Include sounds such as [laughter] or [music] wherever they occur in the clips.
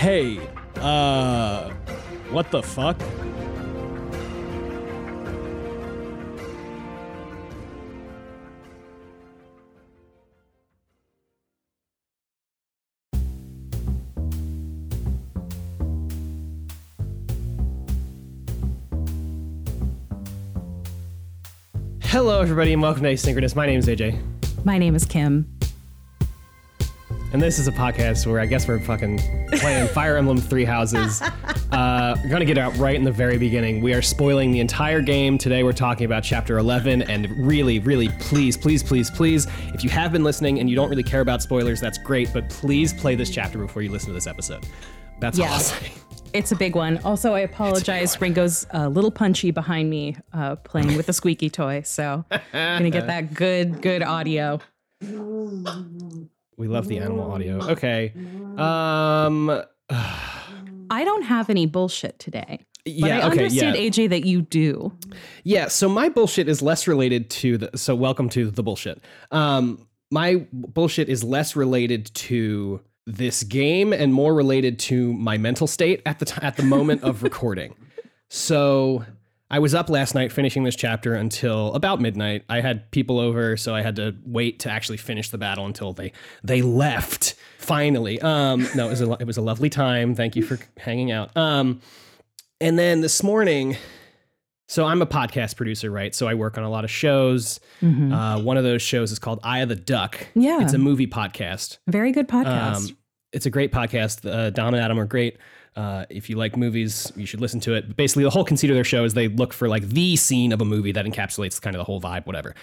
Hey, uh, what the fuck? Hello, everybody, and welcome to Asynchronous. My name is AJ, My name is Kim. And this is a podcast where I guess we're fucking playing [laughs] Fire Emblem Three Houses. Uh, we're gonna get out right in the very beginning. We are spoiling the entire game today. We're talking about Chapter 11, and really, really, please, please, please, please, if you have been listening and you don't really care about spoilers, that's great. But please play this chapter before you listen to this episode. That's all I'll say. It's a big one. Also, I apologize. Ringo's a little punchy behind me, uh, playing with a squeaky toy. So, I'm gonna get [laughs] that good, good audio. [laughs] We love the animal audio. Okay. Um. [sighs] I don't have any bullshit today, but Yeah. I okay. understand Yeah. AJ that you do. Yeah, so my bullshit is less related to the so welcome to the bullshit. Um my bullshit is less related to this game and more related to my mental state at the t- at the moment of [laughs] recording. So I was up last night finishing this chapter until about midnight. I had people over, so I had to wait to actually finish the battle until they they left. Finally, um, no, it was a it was a lovely time. Thank you for hanging out. Um, and then this morning, so I'm a podcast producer, right? So I work on a lot of shows. Mhm. Uh, one of those shows is called Eye of the Duck. Yeah. It's a movie podcast. Very good podcast. Um, it's a great podcast. Uh, Dom and Adam are great. Uh, if you like movies, you should listen to it. But basically, the whole conceit of their show is they look for like the scene of a movie that encapsulates kind of the whole vibe, whatever.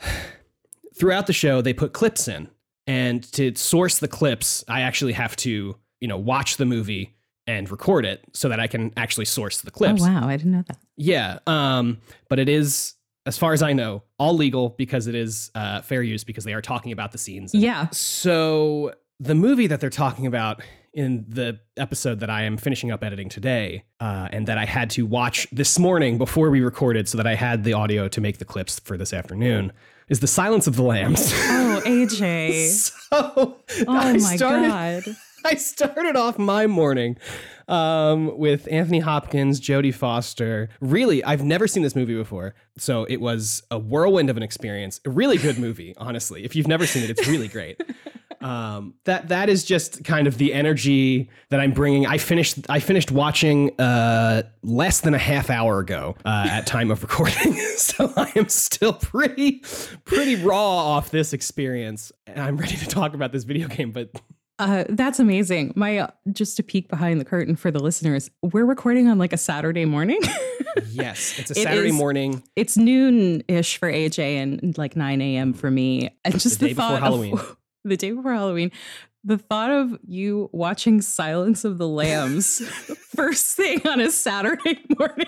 [sighs] Throughout the show, they put clips in, and to source the clips, I actually have to, you know, watch the movie and record it so that I can actually source the clips. oh wow, I didn't know that. Yeah, um, but it is, as far as I know, all legal because it is uh, fair use because they are talking about the scenes. Yeah. So the movie that they're talking about in the episode that I am finishing up editing today, uh, and that I had to watch this morning before we recorded, so that I had the audio to make the clips for this afternoon, is the Silence of the Lambs. Oh AJ. [laughs] so Oh I my started, god. I started off my morning um, with Anthony Hopkins, Jodie Foster. Really, I've never seen this movie before, so it was a whirlwind of an experience. A really good movie, [laughs] honestly. If you've never seen it, it's really great. Um, that that is just kind of the energy that I'm bringing. I finished I finished watching uh, less than a half hour ago uh, at time of recording, [laughs] so I am still pretty pretty raw off this experience, and I'm ready to talk about this video game. But Uh, that's amazing. My uh, just a peek behind the curtain for the listeners. We're recording on like a Saturday morning. [laughs] yes, it's a It Saturday is- morning. it's noon ish for AJ and like 9 a.m. for me. And just The the, day before thought Halloween. Of, [laughs] the day before Halloween. The thought of you watching Silence of the Lambs [laughs] first thing on a Saturday morning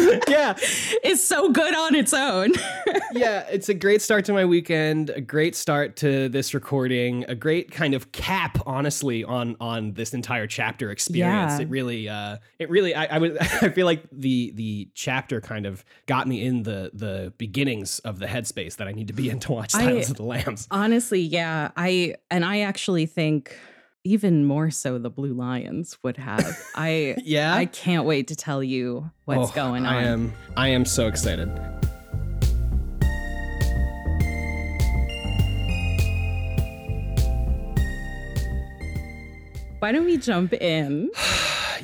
[laughs] yeah, is so good on its own. [laughs] yeah, it's a great start to my weekend, a great start to this recording, a great kind of cap, honestly, on on this entire chapter experience. Yeah. It really, uh, it really, I, I would, [laughs] I feel like the the chapter kind of got me in the the beginnings of the headspace that I need to be in to watch I- of the Lambs. Honestly, yeah. I and I actually think even more so the Blue Lions would have. I [laughs] Yeah, I can't wait to tell you what's Oh, going on. I am, I am so excited. Why don't we jump in? [sighs]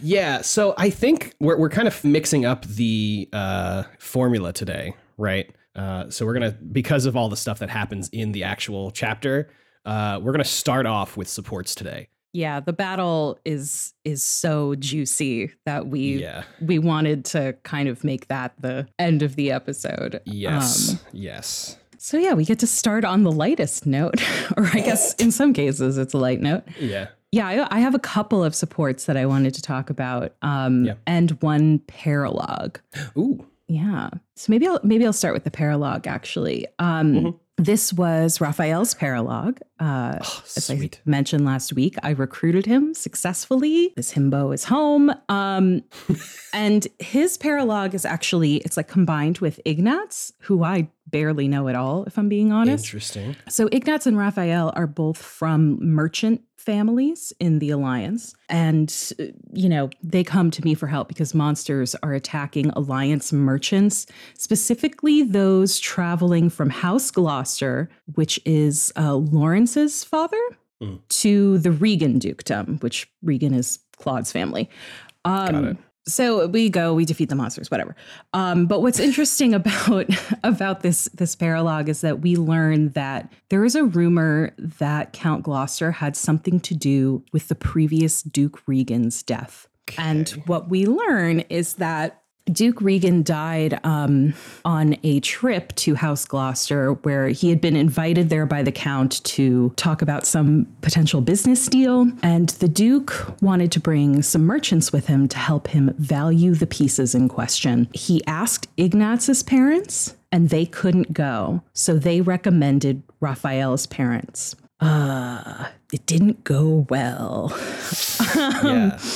Yeah, so I think we're we're kind of mixing up the uh, formula today, right? Uh, so we're gonna because of all the stuff that happens in the actual chapter, uh, we're gonna start off with supports today. Yeah, the battle is is so juicy that we Yeah. we wanted to kind of make that the end of the episode. Yes. Um, yes. so yeah, we get to start on the lightest note, [laughs] or I guess in some cases it's a light note. Yeah. Yeah, I, I have a couple of supports that I wanted to talk about, um, Yeah. and one paralogue. Ooh. Yeah, so maybe I'll maybe I'll start with the paralogue. Actually, um, Mhm. This was Raphael's paralogue. Uh, Oh, as I mentioned last week, I recruited him successfully. This himbo is home. Um, [laughs] and his paralogue is actually, it's like combined with Ignatz, who I barely know at all, if I'm being honest. Interesting. So Ignatz and Raphael are both from merchant families in the Alliance. And, you know, they come to me for help because monsters are attacking Alliance merchants, specifically those traveling from House Gloucester, which is uh, Lorenz's father, Mm. to the Riegan dukedom, which Riegan is Claude's family. Um, it. So we go, we defeat the monsters, whatever. Um, but what's interesting [laughs] about about this this paralogue is that we learn that there is a rumor that Count Gloucester had something to do with the previous Duke Riegan's death. And what we learn is that Duke Riegan died um, on a trip to House Gloucester, where he had been invited there by the Count to talk about some potential business deal. And the Duke wanted to bring some merchants with him to help him value the pieces in question. He asked Ignatz's parents, and they couldn't go. So they recommended Raphael's parents. Uh, it didn't go well. yeah. [laughs]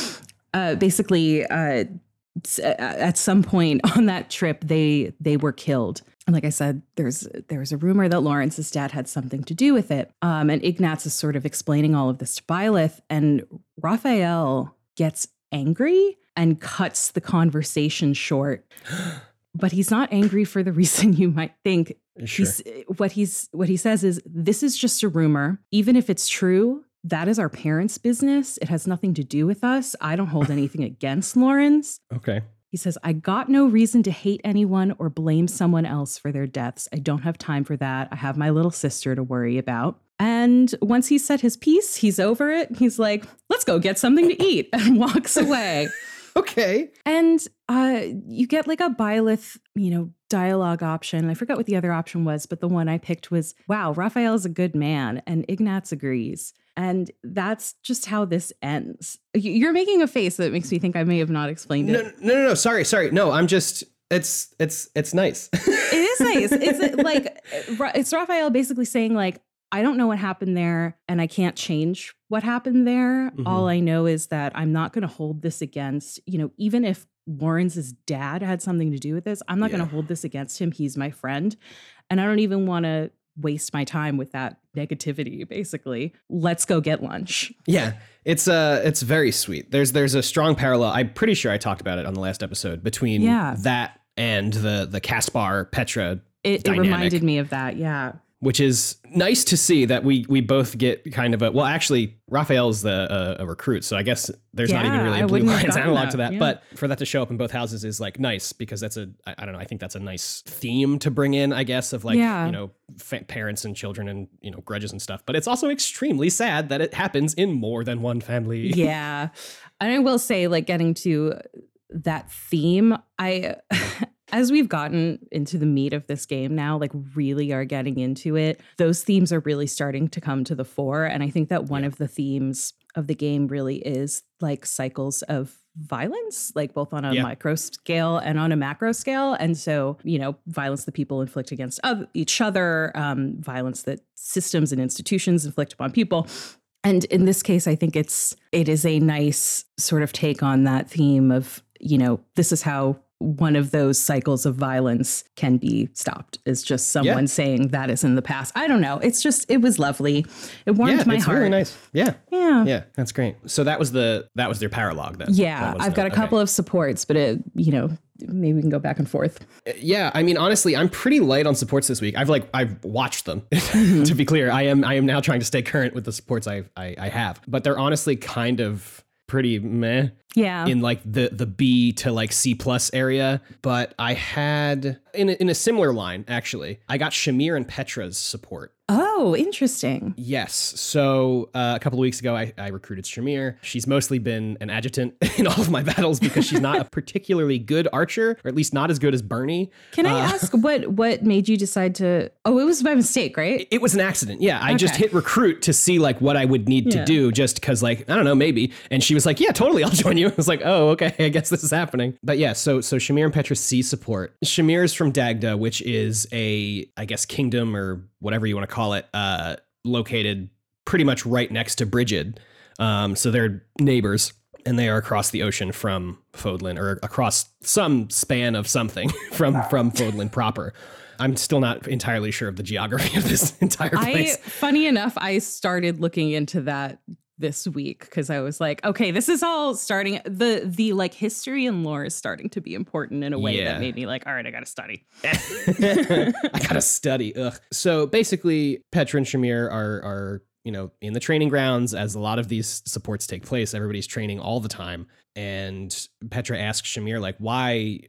Uh, basically, uh, at some point [laughs] on that trip they they were killed and like i said there's there's a rumor that Lorenz's dad had something to do with it um, and ignatz is sort of explaining all of this to Byleth, and raphael gets angry and cuts the conversation short [gasps] but he's not angry for the [laughs] reason you might think Sure. He's, what he's what he says is this is just a rumor. Even if it's true, that is our parents' business. It has nothing to do with us. I don't hold [laughs] anything against Lorenz. Okay. He says, I got no reason to hate anyone or blame someone else for their deaths. I don't have time for that. I have my little sister to worry about. And once he's said his piece, he's over it. He's like, let's go get something to eat [laughs] and walks away. [laughs] Okay. And uh, you get like a Byleth, you know, dialogue option. I forgot what the other option was, but the one I picked was, wow, Raphael is a good man. And Ignatz agrees. And that's just how this ends. You're making a face that makes me think I may have not explained it. No, no, no, no. Sorry, sorry. No, I'm just. It's it's it's nice. [laughs] It is nice. It's uh, like, it's Raphael basically saying, like, I don't know what happened there and I can't change what happened there. Mhm. All I know is that I'm not going to hold this against, you know, even if Lorenz's dad had something to do with this, I'm not going to hold this against him. He's my friend. And I don't even want to waste my time with that negativity basically. Let's go get lunch. Yeah, it's uh it's very sweet. There's there's a strong parallel. I'm pretty sure I talked about it on the last episode between Yeah. that and the the Caspar Petra, It, it reminded me of that. Yeah. Which is nice to see that we we both get kind of a well actually Raphael's the uh, a recruit, so I guess there's not even really a Blue Lions analog that, to that. yeah. But for that to show up in both houses is like nice because that's a I, I don't know I think that's a nice theme to bring in I guess of like Yeah. you know fa- parents and children and you know grudges and stuff. But it's also extremely sad that it happens in more than one family. [laughs] yeah and i will say like getting to that theme i [laughs] as we've gotten into the meat of this game now like really are getting into it those themes are really starting to come to the fore. And i think that one of the themes of the game really is like cycles of violence like both on a Yeah. micro scale and on a macro scale. And so you know violence that people inflict against each other um, violence that systems and institutions inflict upon people. And in this case, I think it's it is a nice sort of take on that theme of, you know, this is how one of those cycles of violence can be stopped is just someone saying that is in the past. I don't know. It's just it was lovely. It warmed yeah, my it's heart. really nice. Yeah, Yeah. yeah, that's great. So that was the that was their paralog then. Yeah, I've the- got a okay. couple of supports, but it, you know, maybe we can go back and forth. Yeah, I mean, honestly, I'm pretty light on supports this week. I've like I've watched them. [laughs] Mm-hmm. to be clear, I am I am now trying to stay current with the supports I I, I have, but they're honestly kind of pretty meh Yeah. in like the the B to like C plus area. But I had in a, in a similar line actually. I got Shamir and Petra's support. Oh, interesting. Yes. So uh, a couple of weeks ago, I, I recruited Shamir. She's mostly been an adjutant [laughs] in all of my battles because she's not a particularly good archer, or at least not as good as Bernie. Can I Uh, ask what what made you decide to Oh, it was by mistake, right? It was an accident. Yeah, I just hit recruit to see like what I would need Yeah. to do, just because like I don't know, maybe. And she was like, "Yeah, totally, I'll [laughs] join you." I was like, "Oh, okay, I guess this is happening." But yeah, so so Shamir and Petra C support. Shamir is from Dagda, which is a I guess kingdom or whatever you want to call it, uh, located pretty much right next to Brigid. Um, so they're neighbors. And they are across the ocean from Fodlan, or across some span of something [laughs] from from Fodlan proper. I'm still not entirely sure of the geography of this [laughs] entire place. I, funny enough, I started looking into that this week because I was like, okay, this is all starting the the like history and lore is starting to be important in a way Yeah. that made me like, all right, I gotta study. [laughs] I gotta study. Ugh. So basically, Petra and Shamir are are you know in the training grounds as a lot of these supports take place. Everybody's training all the time, and Petra asks Shamir like, "Why?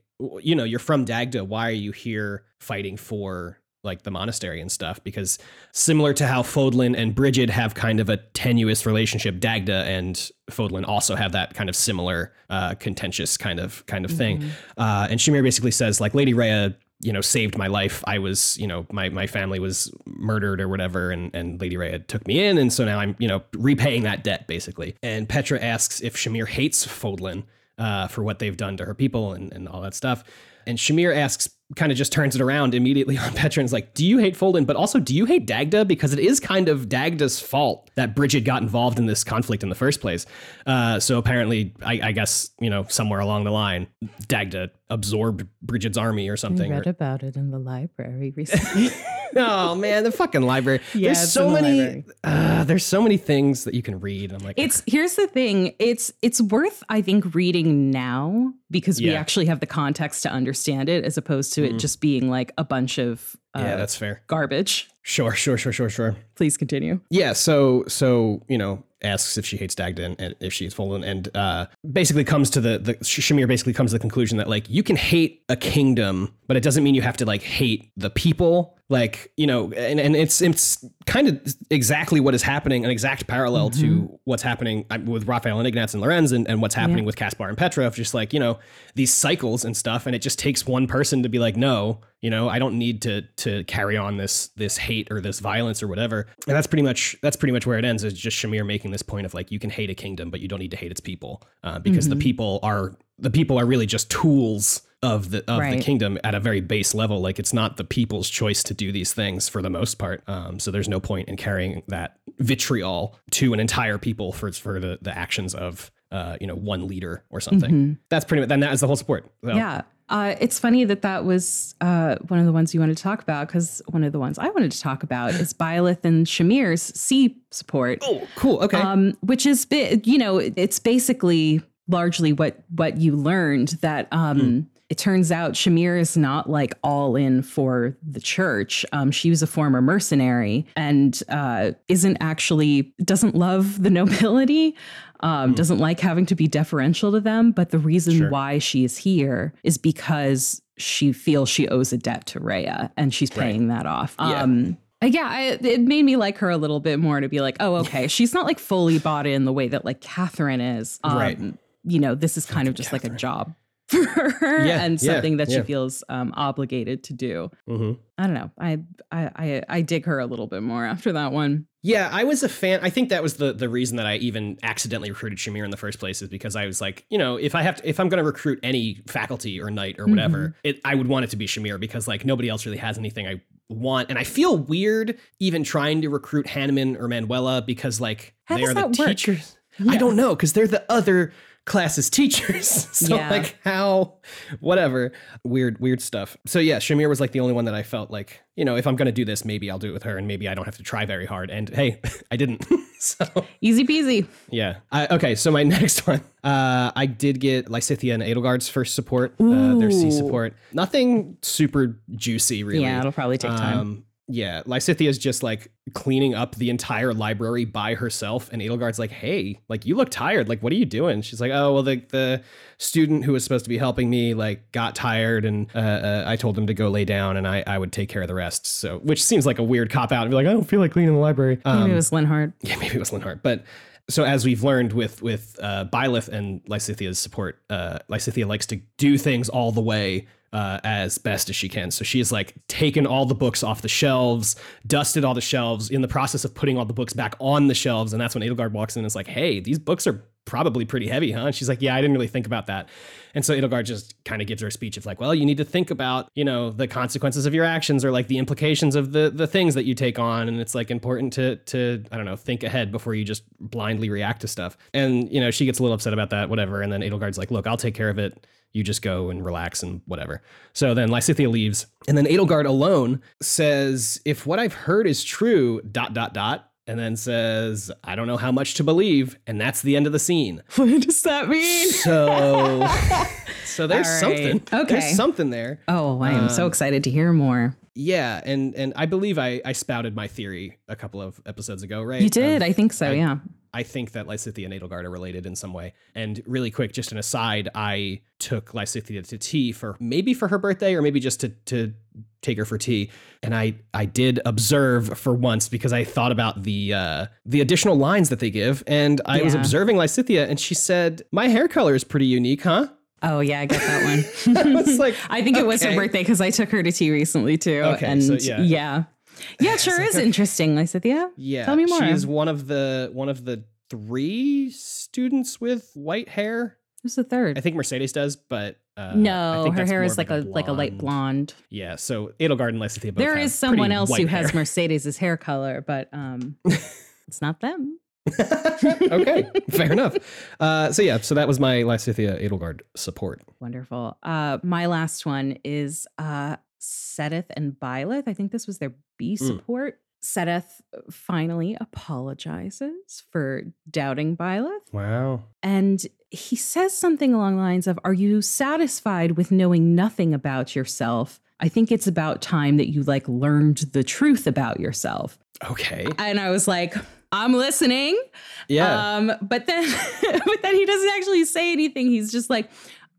You know, you're from Dagda. Why are you here fighting for?" Like the monastery and stuff because similar to how Fodlan and Brigid have kind of a tenuous relationship Dagda and Fodlan also have that kind of similar uh, contentious kind of kind of thing. Uh, and Shamir basically says like Lady Rhea you know saved my life. I was you know my my family was murdered or whatever and and Lady Rhea took me in and so now I'm you know repaying that debt basically. And Petra asks if Shamir hates Fodlan uh, for what they've done to her people and, and all that stuff. And Shamir asks, kind of just turns it around immediately [laughs] on Petra is like, Do you hate Fodlan? But also, do you hate Dagda? Because it is kind of Dagda's fault that Brigid got involved in this conflict in the first place. Uh, so apparently, I, I guess, you know, somewhere along the line, Dagda absorbed Brigid's army or something. I or- read about it in the library [laughs] recently. [laughs] oh man, the fucking library. Yeah, there's so the many uh, there's so many things that you can read. I'm like It's here's the thing. It's it's worth I think reading now because we actually have the context to understand it as opposed to it mm-hmm. just being like a bunch of uh, yeah, that's fair. garbage. Sure, sure, sure, sure, sure. Please continue. Yeah, so so you know asks if she hates Dagda and, if she hates Fodlan, and uh, basically comes to the the Shamir basically comes to the conclusion that like you can hate a kingdom, but it doesn't mean you have to like hate the people. Like you know, and, and it's it's kind of exactly what is happening, an exact parallel to what's happening uh, with Raphael and Ignatz and Lorenz, and, and what's happening with Caspar and Petra. Of just like you know these cycles and stuff, and it just takes one person to be like, no, you know, I don't need to to carry on this this hate or this violence or whatever. And that's pretty much that's pretty much where it ends. Is just Shamir making this point of like you can hate a kingdom, but you don't need to hate its people uh, because the people are the people are really just tools of the of the kingdom at a very base level. Like it's not the people's choice to do these things for the most part. Um, so there's no point in carrying that vitriol to an entire people for for the the actions of. Uh, you know, one leader or something. That's pretty much. Then that is the whole support. So, Yeah. Uh, it's funny that that was uh, one of the ones you wanted to talk about because one of the ones I wanted to talk about is Byleth and Shamir's C support. Oh, cool. Okay. um, which is you know it's basically largely what what you learned that um, it turns out Shamir is not like all in for the church. Um, she was a former mercenary and uh, isn't actually doesn't love the [laughs] nobility. Um, Doesn't like having to be deferential to them, but the reason Sure. why she is here is because she feels she owes a debt to Rhea and she's paying that off. Yeah. Um, uh, yeah, I, it made me like her a little bit more to be like, oh, okay, [laughs] she's not like fully bought in the way that like Catherine is. Um, Right. You know, this is kind of just like a job for her Yeah, and yeah, something that yeah. she feels um, obligated to do. hmm I don't know. I, I I I dig her a little bit more after that one. Yeah, I was a fan. I think that was the the reason that I even accidentally recruited Shamir in the first place is because I was like, you know, if I have to, if I'm going to recruit any faculty or knight or whatever, it I would want it to be Shamir because like nobody else really has anything I want, and I feel weird even trying to recruit Hanneman or Manuela because like How they are the that work? teachers. I don't know because they're the other classes teachers. [laughs] so Yeah. like how whatever weird weird stuff. So yeah, Shamir was like the only one that I felt like you know if I'm gonna do this, maybe I'll do it with her, and maybe I don't have to try very hard. And hey, [laughs] I didn't. [laughs] so Easy peasy. yeah. I, okay, so my next one, uh, I did get Lysithea and Edelgard's first support, uh, their C support. Nothing super juicy, really. Yeah, it'll probably take time. Um, yeah, Lysithea is just like cleaning up the entire library by herself, and Edelgard's like, "Hey, like you look tired. Like, what are you doing?" She's like, "Oh, well, the the student who was supposed to be helping me like got tired, and uh, uh, I told him to go lay down, and I I would take care of the rest." So, which seems like a weird cop out. And be like, "I don't feel like cleaning the library." Um, Maybe it was Linhardt. yeah, maybe it was Linhardt. But so as we've learned with with uh, Byleth and Lysithea's support, uh, Lysithea likes to do things all the way uh, as best as she can. So she has like taken all the books off the shelves, dusted all the shelves, in the process of putting all the books back on the shelves, and that's when Edelgard walks in and is like, "Hey, these books are." probably pretty heavy, huh? And she's like, yeah, I didn't really think about that. And so Edelgard just kind of gives her a speech. It's like, well, you need to think about, you know, the consequences of your actions or like the implications of the the things that you take on. And it's like important to to I don't know think ahead before you just blindly react to stuff. And you know, she gets a little upset about that, whatever. And then Edelgard's like, look, I'll take care of it. You just go and relax and whatever. So then Lysithea leaves, and then Edelgard alone says, if what I've heard is true, dot dot dot and then says, I don't know how much to believe. And that's the end of the scene. [laughs] What does that mean? So, [laughs] so there's right. something. Okay. There's something there. Oh, I am so Um, excited to hear more. Yeah. And, and I believe I, I spouted my theory a couple of episodes ago, right? You did. Of- I think so. I- yeah. I think that Lysithea and Edelgard are related in some way. And really quick, just an aside, I took Lysithea to tea for maybe for her birthday or maybe just to to take her for tea. And I I did observe for once because I thought about the uh, the additional lines that they give, and I was observing Lysithea, and she said, "My hair color is pretty unique, huh?" Oh yeah, I get that [laughs] one. I was like, [laughs] I think it was her birthday because I took her to tea recently too. Okay, and so yeah. yeah. Yeah, it [laughs] sure like, is interesting. Said, yeah. Tell me more. She is one of the one of the three students with white hair. Who's the third? I think Mercedes does, but uh, no, her hair is of like a like a light blonde. Yeah, so Edelgard and Lysithea both There is someone else who has hair. [laughs] Mercedes' hair color, but um [laughs] it's not them. okay, fair enough. Uh, so yeah, so that was my Lysithea Edelgard support. Wonderful. Uh my last one is uh Seteth and Byleth. I think this was their B Mm. support. Seteth finally apologizes for doubting Byleth. Wow. And he says something along the lines of Are you satisfied with knowing nothing about yourself? I think it's about time that you like learned the truth about yourself. Okay. And I was like, I'm listening. Yeah. Um, but then [laughs] but then he doesn't actually say anything. He's just like,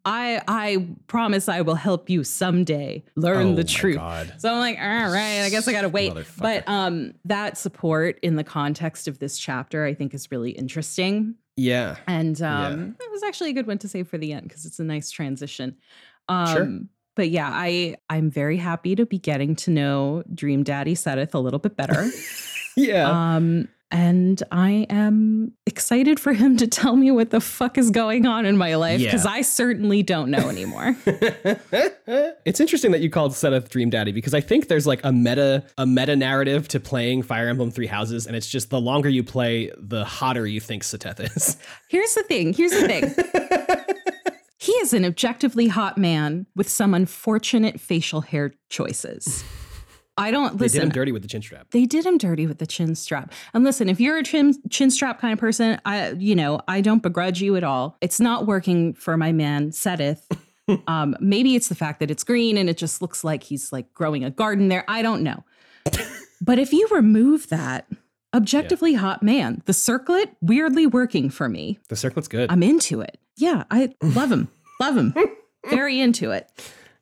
I I promise I will help you someday learn Oh the truth. God. So I'm like, all right, I guess I gotta wait. But um that support in the context of this chapter, I think is really interesting. Yeah. And um, it was actually a good one to save for the end because it's a nice transition. Um, Sure. But yeah, I I'm very happy to be getting to know Dream Daddy Seth a little bit better. [laughs] Yeah. um, and I am excited for him to tell me what the fuck is going on in my life because Yeah. I certainly don't know anymore. [laughs] it's interesting that you called Seth Dream Daddy because I think there's like a meta a meta narrative to playing Fire Emblem Three Houses, and it's just the longer you play, the hotter you think Seteth is. Here's the thing. Here's the thing. [laughs] He is an objectively hot man with some unfortunate facial hair choices. I don't listen. They did him dirty with the chin strap. they did him dirty with the chin strap. And listen, if you're a chin chin strap kind of person, I you know, I don't begrudge you at all. It's not working for my man Seth. [laughs] um, maybe it's the fact that it's green and it just looks like he's like growing a garden there. I don't know. but if you remove that objectively hot man, the circlet weirdly working for me. The circlet's good. I'm into it. Yeah, I love him. love him. [laughs] Very into it.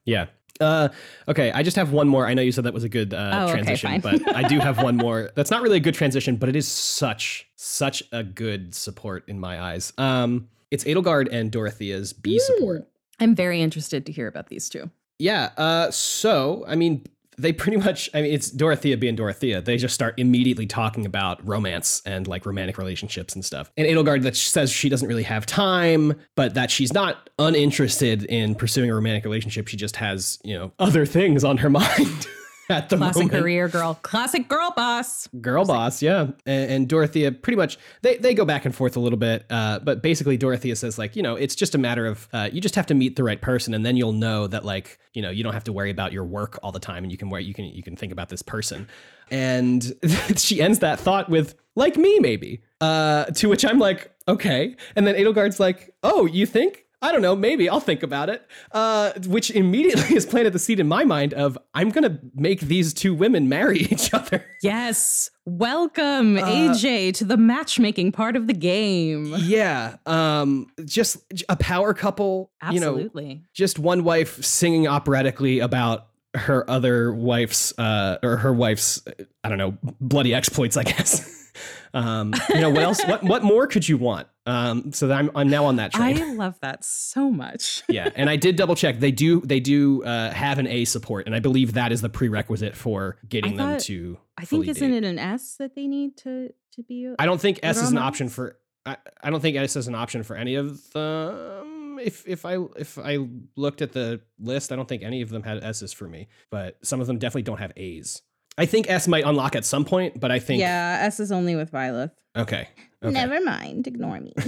Yeah. Uh, okay, I just have one more. I know you said that was a good uh, Oh, transition, fine. but I do have [laughs] one more. That's not really a good transition, but it is such such a good support in my eyes. Um, it's Edelgard and Dorothea's B support. I'm very interested to hear about these two. Yeah. Uh, so I mean, they pretty much. I mean, it's Dorothea being Dorothea. They just start immediately talking about romance and like romantic relationships and stuff. And Edelgard that says she doesn't really have time, but that she's not uninterested in pursuing a romantic relationship. She just has you know other things on her [laughs] mind at the Classic moment. career girl. Classic girl boss. Girl boss, yeah, and, and Dorothea pretty much they, they go back and forth a little bit, uh, but basically Dorothea says like you know it's just a matter of uh, you just have to meet the right person and then you'll know that like you know you don't have to worry about your work all the time and you can worry you can you can think about this person, and [laughs] she ends that thought with like me maybe, uh, to which I'm like okay, and then Edelgard's like oh you think I don't know, maybe I'll think about it. Uh, which immediately [laughs] has planted the seed in my mind of I'm gonna make these two women marry [laughs] each other. Yes. Welcome, Uh, AJ, to the matchmaking part of the game. Yeah, um, just a power couple. You know, Absolutely. just one wife singing operatically about her other wife's uh, or her wife's I don't know bloody exploits. I guess. [laughs] um, you know what else? What what more could you want? Um, so that I'm I'm now on that train. I love that so much. [laughs] yeah, and I did double check. They do they do uh, have an A support, and I believe that is the prerequisite for getting them to. I think isn't date. it an S that they need to to be? I don't think S is an on option for I, I don't think S is an option for any of them. If if I if I looked at the list, I don't think any of them had S's for me, but some of them definitely don't have A's. I think S might unlock at some point, but I think Yeah, S is only with Byleth. Okay. okay. Never mind. Ignore me. [laughs]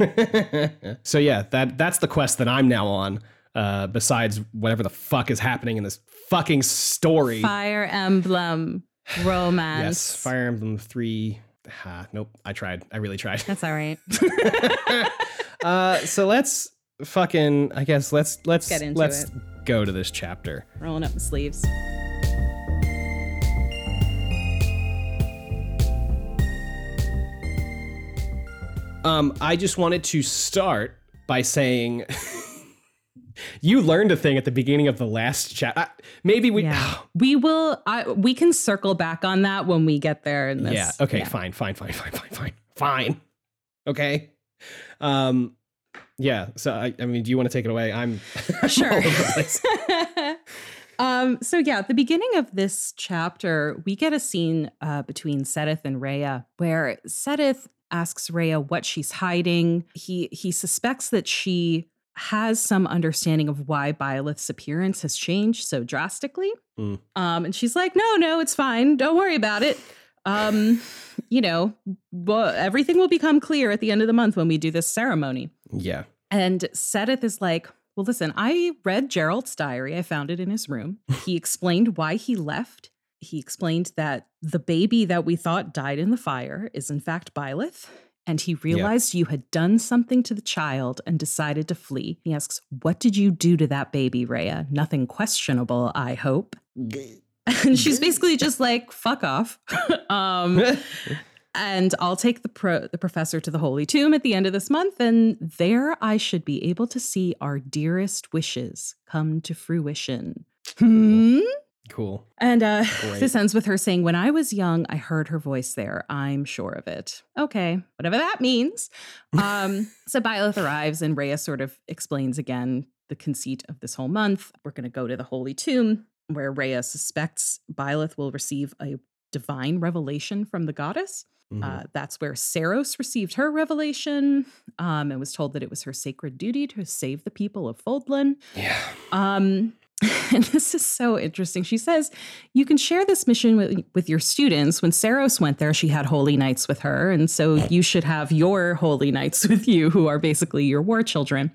[laughs] so yeah, that that's the quest that I'm now on. Uh, besides whatever the fuck is happening in this fucking story. Fire Emblem romance. yes, Fire Emblem Three. Ah, nope, I tried. I really tried. That's all right. [laughs] uh, so let's fucking. I guess let's let's Get into let's it. go to this chapter. Rolling up the sleeves. Um, I just wanted to start by saying. [laughs] You learned a thing at the beginning of the last chat. Uh, maybe we. Yeah. [sighs] we will. I, we can circle back on that when we get there. In this. Yeah. Okay. Fine. Fine. Fine. Fine. Fine. Fine. Fine. Okay. Um. Yeah. So I. I mean, do you want to take it away? I'm [laughs] Sure. all over the place. [laughs] um, so yeah, at the beginning of this chapter, we get a scene uh, between Seteth and Rhea where Seteth asks Rhea what she's hiding. He he suspects that she has some understanding of why Byleth's appearance has changed so drastically. Mm. Um, and she's like, no, no, it's fine. Don't worry about it. Um, you know, everything will become clear at the end of the month when we do this ceremony. Yeah. And Seteth is like, well, listen, I read Jeralt's diary. I found it in his room. He [laughs] explained why he left. He explained that the baby that we thought died in the fire is, in fact, Byleth. And he realized you had done something to the child and decided to flee. He asks, What did you do to that baby, Rhea? Nothing questionable, I hope. [laughs] And she's basically just like, Fuck off. [laughs] um, [laughs] and I'll take the pro- the professor to the holy tomb at the end of this month, and there I should be able to see our dearest wishes come to fruition. Hmm? Cool. And uh, [laughs] Great. this ends with her saying, When I was young, I heard her voice there. I'm sure of it. Okay, whatever that means. Um, [laughs] so Byleth arrives, and Rhea sort of explains again the conceit of this whole month. We're going to go to the Holy Tomb, where Rhea suspects Byleth will receive a divine revelation from the goddess. Mhm. Uh, that's where Seiros received her revelation um, and was told that it was her sacred duty to save the people of Fodlan. yeah. Um, [laughs] and this is so interesting. She says, You can share this mission with, with your students. When Seiros went there, she had holy knights with her. And so you should have your holy knights [laughs] with you, who are basically your war children.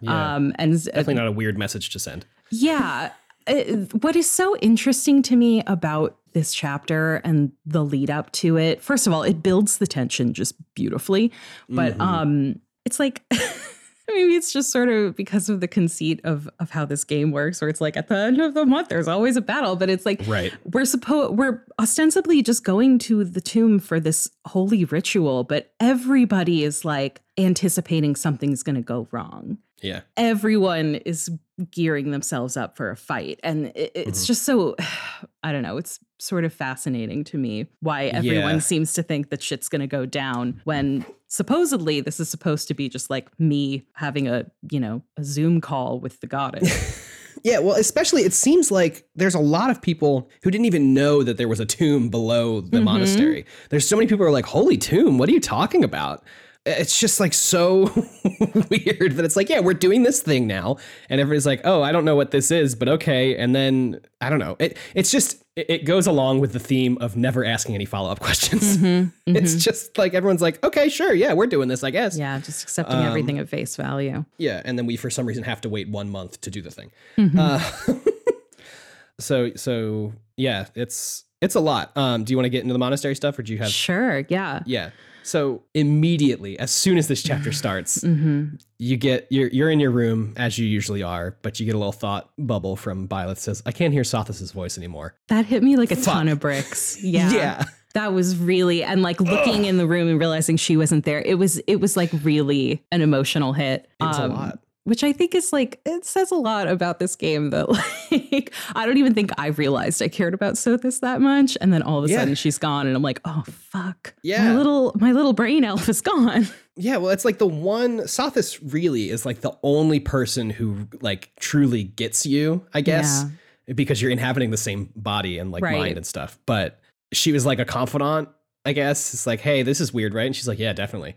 Yeah. Um, and Definitely not a weird message to send. yeah. Uh, what is so interesting to me about this chapter and the lead up to it, first of all, it builds the tension just beautifully. But Mhm. um it's like [laughs] maybe it's just sort of because of the conceit of of how this game works, where it's like at the end of the month there's always a battle, but it's like Right. we're supposed we're ostensibly just going to the tomb for this holy ritual, but everybody is like anticipating something's gonna go wrong Yeah. everyone is gearing themselves up for a fight and it, it's Mhm. just so [sighs] i don't know it's sort of fascinating to me why everyone Yeah. seems to think that shit's going to go down when supposedly this is supposed to be just like me having a you know a zoom call with the goddess [laughs] Yeah, well, especially it seems like there's a lot of people who didn't even know that there was a tomb below the Mhm. monastery. There's so many people who are like, "Holy tomb, what are you talking about?" It's just like so [laughs] weird that it's like, "Yeah, we're doing this thing now." And everybody's like, "Oh, I don't know what this is, but okay." And then I don't know. It it's just it, it goes along with the theme of never asking any follow-up questions. Mhm, [laughs] It's mhm. just like everyone's like, "Okay, sure. Yeah, we're doing this, I guess." yeah just accepting Um, everything at face value Yeah, and then we for some reason have to wait 1 month to do the thing. Mhm. Uh, [laughs] so so yeah, it's it's a lot. Um, do you want to get into the monastery stuff, or do you have? sure yeah Yeah. So immediately, as soon as this chapter [sighs] starts, hmm you get you're you're in your room as you usually are, but you get a little thought bubble from Byleth says, "I can't hear Sothis' voice anymore." that hit me like a Fuck. ton of bricks [laughs] yeah yeah, That was really and like looking in the room and realizing she wasn't there. It was it was like really an emotional hit. it was um, a lot. Which I think is like it says a lot about this game that [laughs] like I don't even think I realized I cared about Sothis that much. And then all of a Yeah. sudden she's gone and I'm like, oh fuck. Yeah. My little my little brain elf is gone. [laughs] Yeah, well, it's like the one Sothis really is like the only person who like truly gets you, I guess, because you're inhabiting the same body and like Right. mind and stuff. But she was like a confidant, I guess. It's like, hey, this is weird, right? And she's like, yeah, definitely.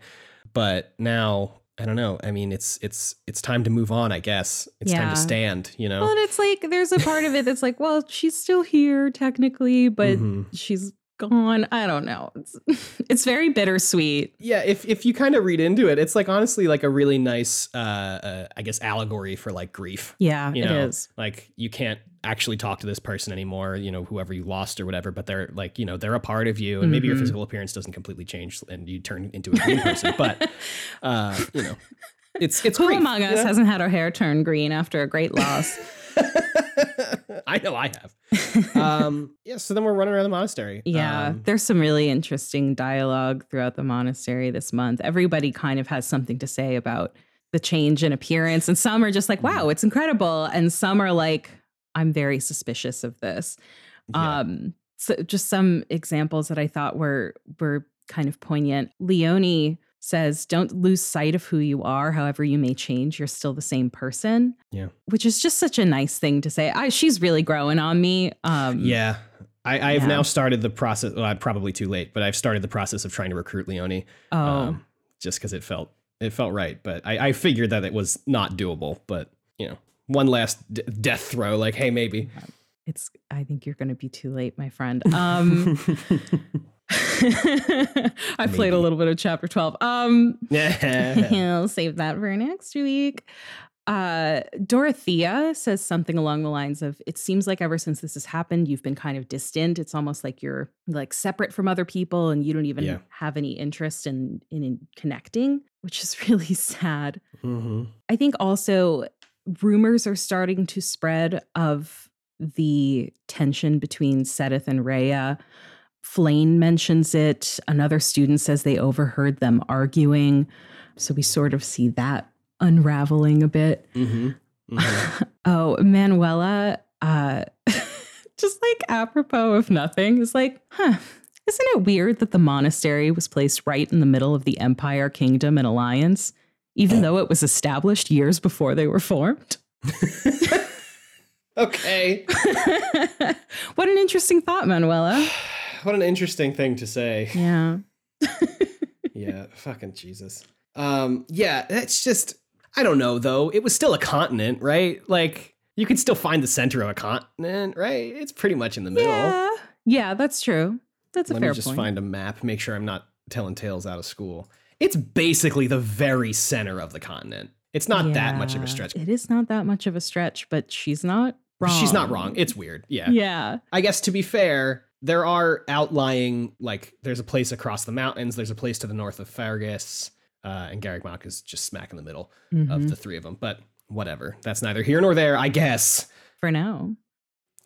but now I don't know. I mean, it's it's it's time to move on. I guess it's time to stand. You know. Well, and it's like there's a part of it that's like, well, she's still here technically, but Mhm. she's gone. I don't know. It's [laughs] it's very bittersweet. Yeah, if if you kind of read into it, it's like honestly like a really nice, uh, uh I guess, allegory for like grief. Yeah, You know, is. like you can't actually talk to this person anymore. You know, whoever you lost or whatever, but they're like, you know, they're a part of you, and maybe your Mhm. physical appearance doesn't completely change, and you turn into a green person. But, [laughs] uh, you know, it's it's Who grief, among us know? hasn't had her hair turn green after a great [laughs] loss? I know I have. Um, yeah, so then we're running around the monastery. Yeah, Um, there's some really interesting dialogue throughout the monastery this month. Everybody kind of has something to say about the change in appearance, and some are just like, Mm-hmm. "Wow, it's incredible," and some are like, "I'm very suspicious of this." yeah. Um, so just some examples that I thought were were kind of poignant. Leonie says, "Don't lose sight of who you are. However you may change, you're still the same person." Yeah. which is just such a nice thing to say. I, she's really growing on me. Um, Yeah. I, I've Yeah. now started the process. Well, I'm probably too late, but I've started the process of trying to recruit Leonie. Oh, um, just because it felt it felt right. But I, I figured that it was not doable. But you know, one last d- death throw, like, hey, maybe. it's. I think you're going to be too late, my friend. Um, [laughs] [laughs] I played a little bit of chapter 12. Um, yeah. [laughs] I'll save that for next week. Uh, Dorothea says something along the lines of It seems like ever since this has happened, you've been kind of distant. It's almost like you're like separate from other people and you don't even Yeah. have any interest in, in, in connecting, which is really sad. hmm I think also rumors are starting to spread of the tension between Seteth and Rhea. Flayn mentions it. Another student says they overheard them arguing. So we sort of see that unraveling a bit. hmm [laughs] oh, Manuela, uh, [laughs] just like apropos of nothing, is like, huh, isn't it weird that the monastery was placed right in the middle of the Empire, Kingdom, and Alliance, even though it was established years before they were formed? [laughs] okay. [laughs] what an interesting thought, Manuela. [sighs] What an interesting thing to say. Yeah. [laughs] yeah, fucking Jesus. Um, yeah, it's just I don't know though. It was still a continent, right? Like you could still find the center of a continent, right? It's pretty much in the middle. Yeah. Yeah, that's true. That's a Let fair me just point. find a map, make sure I'm not telling tales out of school. It's basically the very center of the continent. It's not that much of a stretch. It is not that much of a stretch, but she's not wrong. She's not wrong. It's weird. Yeah. yeah. I guess to be fair, there are outlying like there's a place across the mountains, there's a place to the north of Faerghus, uh, and Garrick is just smack in the middle Mhm. of the three of them. But whatever. That's neither here nor there, I guess, For now.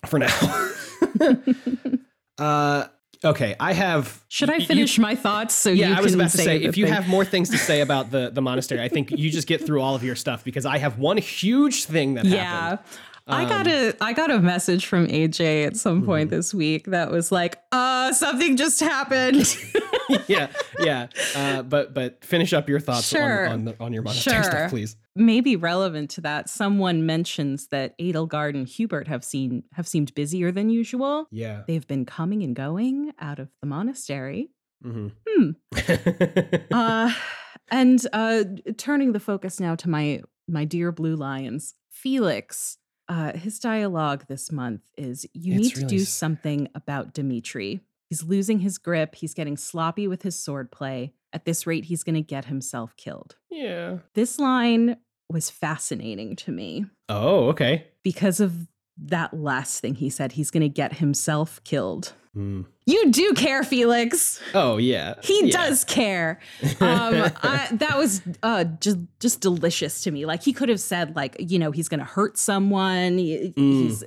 for now. [laughs] [laughs] uh okay, I have Should I you- finish my thoughts so yeah, you I was can about to say, if you thing? have more things to say [laughs] about the the monastery, I think you just get through all of your stuff because I have one huge thing that Yeah. happened. I got Um, a I got a message from AJ at some point Mm-hmm. this week that was like, uh, something just happened. [laughs] yeah, yeah. Uh, but but finish up your thoughts Sure. on on, the, on your monastery Sure. stuff, please. Maybe relevant to that, someone mentions that Edelgard and Hubert have seen have seemed busier than usual. Yeah. They've been coming and going out of the monastery. hmm Hmm. [laughs] Uh, and uh, turning the focus now to my my dear blue lions, Felix. Uh, his dialogue this month is: "You It's need to do s- something about Dimitri. He's losing his grip. He's getting sloppy with his swordplay. At this rate, he's going to get himself killed." yeah. This line was fascinating to me Oh, okay. because of that last thing he said. He's going to get himself killed. Hmm. You do care, Felix. Oh, yeah. He Yeah. does care. Um, [laughs] I, that was uh, just just delicious to me. Like he could have said, like you know, he's going to hurt someone. He- Mm. He's,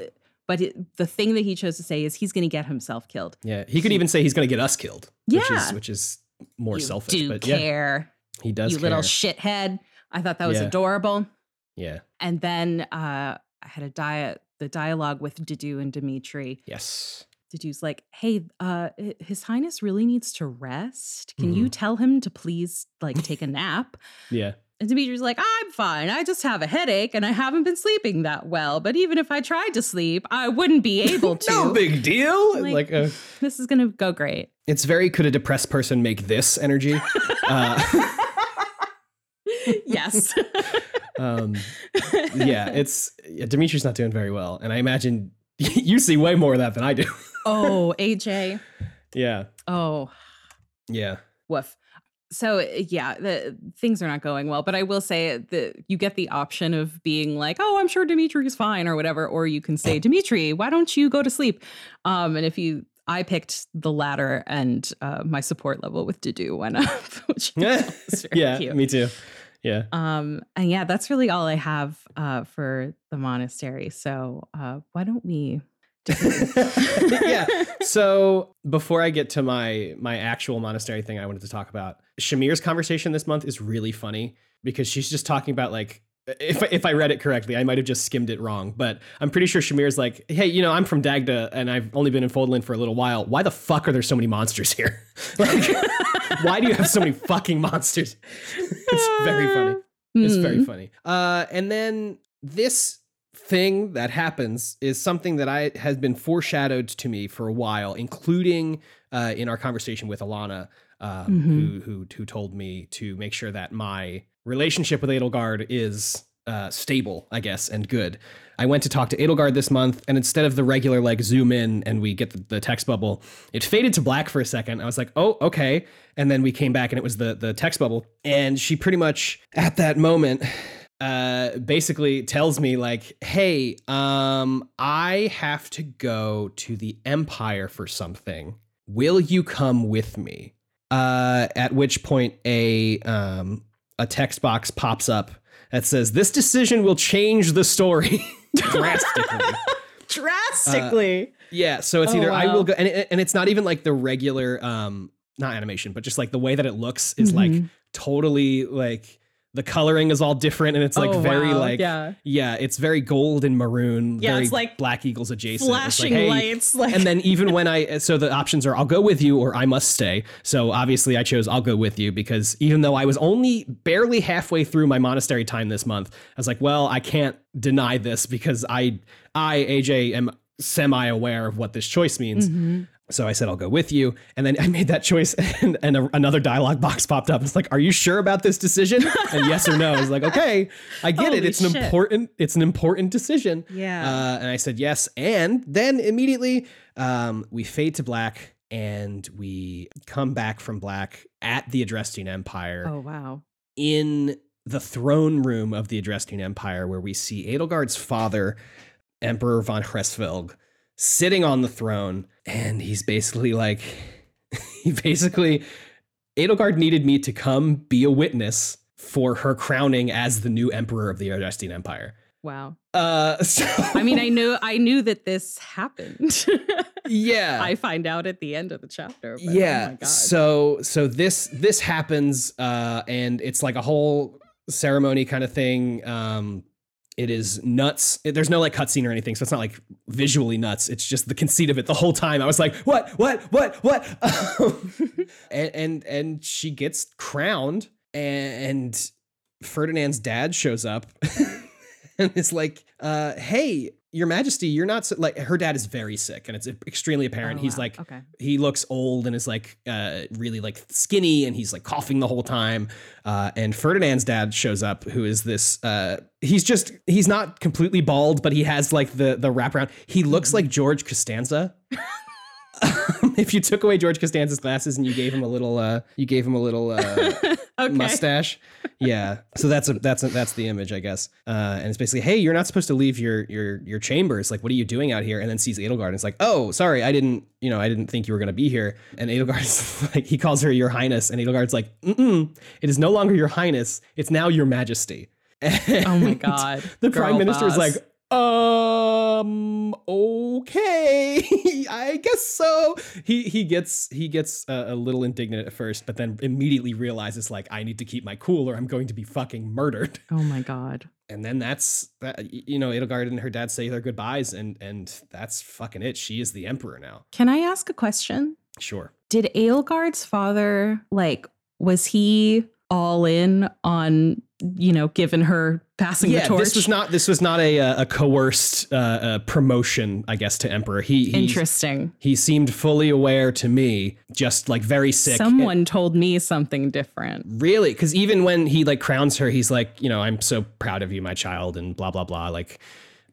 but it, the thing that he chose to say is he's going to get himself killed. Yeah. He could even say he's going to get us killed. Which Yeah. is which is more you selfish. do but yeah, he does. you little shithead. I thought that was Yeah. adorable. yeah. And then uh, I had a diet, the dialogue with Dedue and Dimitri. Yes. Dedue's like, "Hey, uh, His Highness really needs to rest. Can you Mhm. tell him to please like take a nap?" [laughs] Yeah. And Dimitri's like, I'm fine. I just have a headache and I haven't been sleeping that well. But even if I tried to sleep, I wouldn't be [laughs] able to. no big deal. Like- Like, uh, [laughs] This is going to go great. it's very could a depressed person make this energy? uh, yes. Um, [laughs] yeah, it's yeah, Dimitri's not doing very well, and I imagine [laughs] you see way more of that than I do. oh, [laughs] AJ. yeah, Oh, yeah, woof. So yeah, the things are not going well. But I will say that you get the option of being like, "Oh, I'm sure Dimitri's fine" or whatever, or you can say, "Dimitri, why don't you go to sleep?" Um, and if you, I picked the latter, and uh, my support level with Dedue went up, which yeah, is yeah. cute. Me too. Yeah. Um, and yeah, that's really all I have uh, for the monastery. So uh, why don't we? [laughs] yeah. [laughs] So before I get to my my actual monastery thing, I wanted to talk about Shamir's conversation this month is really funny because she's just talking about like if if I read it correctly, I might have just skimmed it wrong, but I'm pretty sure Shamir's like, hey, you know, I'm from Dagda and I've only been in Fodlan for a little while. Why the fuck are there so many monsters here? [laughs] like, why do you have so many fucking monsters? [laughs] it's very funny. It's very Hmm. funny. Uh, and then this thing that happens is something that I has been foreshadowed to me for a while, including uh, in our conversation with Alana, um, Mhm. who who who told me to make sure that my relationship with Edelgard is uh, stable, I guess, and good. I went to talk to Edelgard this month, and instead of the regular like zoom in and we get the, the text bubble, it faded to black for a second. I was like, oh, okay. And then we came back and it was the the text bubble. And she pretty much at that moment uh basically tells me like, hey, um, I have to go to the Empire for something. Will you come with me? Uh at which point a um a text box pops up that says this decision will change the story [laughs] drastically. [laughs] Drastically. Yeah, so it's Oh, either I will go, and, it, and it's not even like the regular, um, not animation, but just like the way that it looks is like Mhm. totally like the coloring is all different, and it's like Oh, very wow, like yeah. yeah, it's very gold and maroon. Yeah, very it's like Black Eagles adjacent. It's like, flashing hey, lights. Like, and then even when I so the options are I'll go with you or I must stay. So obviously I chose I'll go with you because even though I was only barely halfway through my monastery time this month, I was like, well, I can't deny this because I I AJ am semi aware of what this choice means. Mhm. So I said I'll go with you, and then I made that choice, [laughs] and, and a, another dialogue box popped up. It's like, "Are you sure about this decision?" And yes or no. I was like, "Okay, I get it. Holy It's an important. It's an important decision." Yeah. Uh, and I said yes. And then immediately um, we fade to black and we come back from black at the Adrestian Empire oh wow. in the throne room of the Adrestian Empire, where we see Edelgard's father, Emperor von Hresvelg, sitting on the throne. And he's basically like, [laughs] he basically, Edelgard needed me to come be a witness for her crowning as the new emperor of the Adrestian Empire. Wow. Uh, [laughs] so I mean, I knew I knew that this happened. [laughs] yeah, I find out at the end of the chapter. But yeah. Oh my God. So so this this happens, uh, and it's like a whole ceremony kind of thing. Um, it is nuts. There's no like cutscene or anything, so it's not like visually nuts. It's just the conceit of it the whole time. I was like, what, what, what, what? [laughs] And and and she gets crowned, and Ferdinand's dad shows up [laughs] and is like, uh, "Hey, Your Majesty, you're not so, like." Her dad is very sick, and it's extremely apparent. Oh, He's wow. like, okay. he looks old and is like uh, really like skinny and he's like coughing the whole time uh, and ferdinand's dad shows up who is this uh, he's just he's not completely bald but he has like the the wraparound he looks like george costanza [laughs] [laughs] if you took away george costanza's glasses and you gave him a little uh, you gave him a little uh, [laughs] Okay. mustache. Yeah. So that's a that's a, that's the image i guess. Uh, and it's basically hey you're not supposed to leave your your your chambers. Like what are you doing out here? And then sees edelgard and it's like oh sorry i didn't you know i didn't think you were going to be here. And edelgard's [laughs] like he calls her your highness. And edelgard's like mm it is no longer your highness. It's now your majesty. Oh my God. the Girl prime minister is like um okay. [laughs] I guess so. He he gets he gets a, a little indignant at first but then immediately realizes like i need to keep my cool or i'm going to be fucking murdered. Oh my God. [laughs] and then that's that you know edelgard and her dad say their goodbyes and and that's fucking it. She is the emperor now. Can I ask a question? sure. Did Edelgard's father like was he all in on you know, given her passing yeah, the torch. this was not this was not a uh, a coerced uh, uh, promotion, I guess, to emperor. He he Interesting. he seemed fully aware to me, just like very sick. Someone told me something different. really, because even when he like crowns her, he's like, you know, I'm so proud of you, my child, and blah blah blah. Like,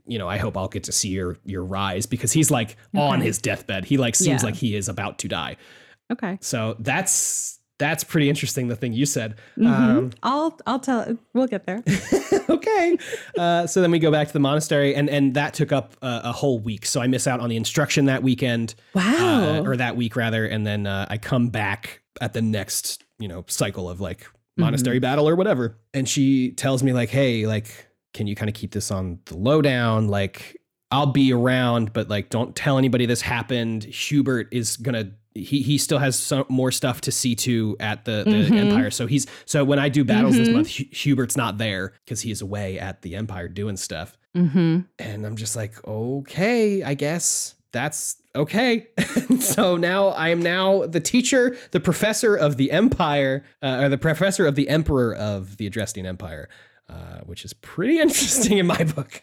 you know, I hope I'll get to see your your rise because he's like on his deathbed. He like seems Yeah. like he is about to die. Okay. So that's that's pretty interesting. The thing you said. Mhm. Um, I'll I'll tell. We'll get there. [laughs] okay. Uh, so then we go back to the monastery, and and that took up uh, a whole week. So I miss out on the instruction that weekend, Wow. uh, or that week rather, and then uh, I come back at the next you know cycle of like monastery battle or whatever. And she tells me like, hey, like, can you kind of keep this on the lowdown? Like, I'll be around, but like, don't tell anybody this happened. Hubert is gonna. He, he still has some more stuff to see to at the, the Mhm. empire. So he's so when I do battles this Mhm. month, Hu- Hubert's not there because he's away at the empire doing stuff. mm-hmm. And I'm just like, okay, I guess that's okay. [laughs] so now I am now the teacher, the professor of the empire, uh, or the professor of the emperor of the Adrestian Empire, uh, which is pretty [laughs] interesting in my book.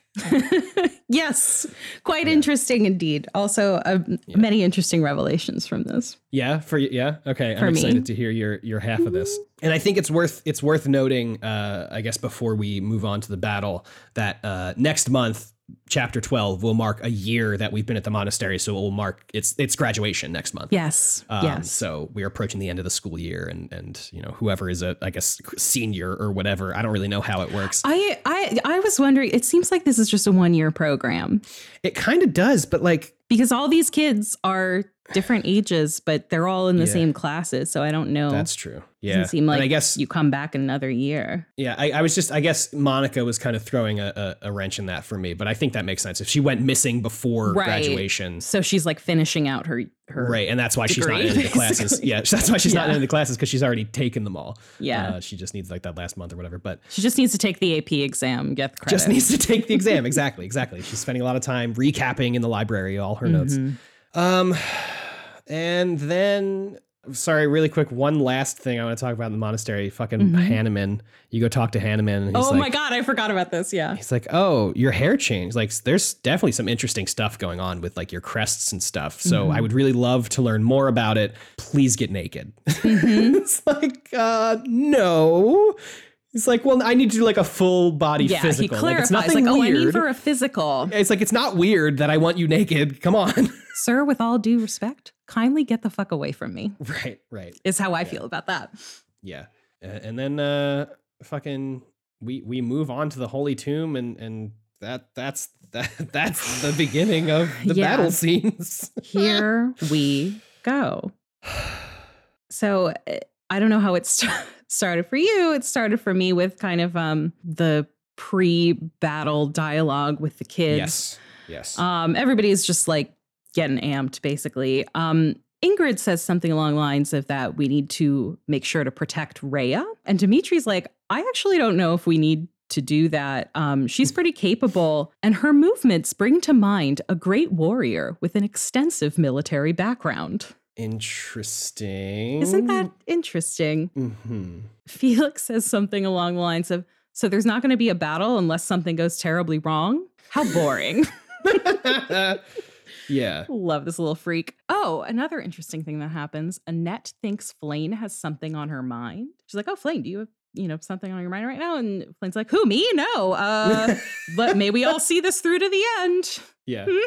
[laughs] yes, quite interesting indeed. Also, uh, many interesting revelations from this. Yeah, for yeah, okay. For I'm me. excited to hear your your half of this, and I think it's worth it's worth noting. Uh, I guess before we move on to the battle, that uh, next month, chapter twelve will mark a year that we've been at the monastery. So it will mark its its graduation next month. Yes. Um, yes. So we're approaching the end of the school year, and and you know whoever is a I guess senior or whatever. I don't really know how it works. I, I I was wondering. It seems like this is just a one year program It kind of does, but like because all these kids are different ages, but they're all in the Yeah. same classes. So I don't know. that's true. Yeah, Doesn't seem And like I guess you come back another year. Yeah, I, I was just, I guess Monica was kind of throwing a, a, a wrench in that for me, but I think that makes sense. If she went missing before Right. graduation, So she's like finishing out her her right, and that's why she's not in the classes. Yeah, [laughs] that's why she's not in the classes because she's already taken them all. Yeah. Uh, she just needs like that last month or whatever, but She just needs to take the AP exam, get the credit. just needs to take the exam. [laughs] Exactly, exactly. She's spending a lot of time recapping in the library all her notes. Mm-hmm. Um, and then. Sorry, really quick. One last thing I want to talk about in the monastery. Fucking Hanneman. You go talk to Hanneman. And he's Mm-hmm. Oh like, my god, I forgot about this. Yeah. He's like, "Oh, your hair changed. Like, there's definitely some interesting stuff going on with like your crests and stuff. So Mm-hmm. I would really love to learn more about it. Please get naked." Mm-hmm. [laughs] it's like, uh, no. It's like, well, I need to do like a full body Yeah, physical. he like, it's clarifies nothing like, oh, I need for a physical. it's like it's not weird that I want you naked. Come on. [laughs] Sir, with all due respect, kindly get the fuck away from me. right, right. Is how I feel about that. Yeah. Uh, and then uh fucking we we move on to the holy tomb and and that that's [laughs] that that's the beginning of the Yeah. battle scenes. [laughs] Here we go. [sighs] So uh, I don't know how it [laughs] st- started for you. It started for me with kind of um the pre-battle dialogue with the kids. Yes. Yes. Um, everybody's just like getting amped, basically. Um, Ingrid says something along the lines of that we need to make sure to protect Rhea. And Dimitri's like, I actually don't know if we need to do that. Um, she's pretty capable, and her movements bring to mind a great warrior with an extensive military background. Interesting. Isn't that interesting? hmm Felix says something along the lines of, So there's not going to be a battle unless something goes terribly wrong? How boring. [laughs] yeah. Love this little freak. Oh, another interesting thing that happens. Annette thinks Flayn has something on her mind. She's like, "Oh, Flayn, do you have you know something on your mind right now?" And Flayn's like, "Who? Me? No. Uh, [laughs] but may we all see this through to the end." Yeah. [laughs]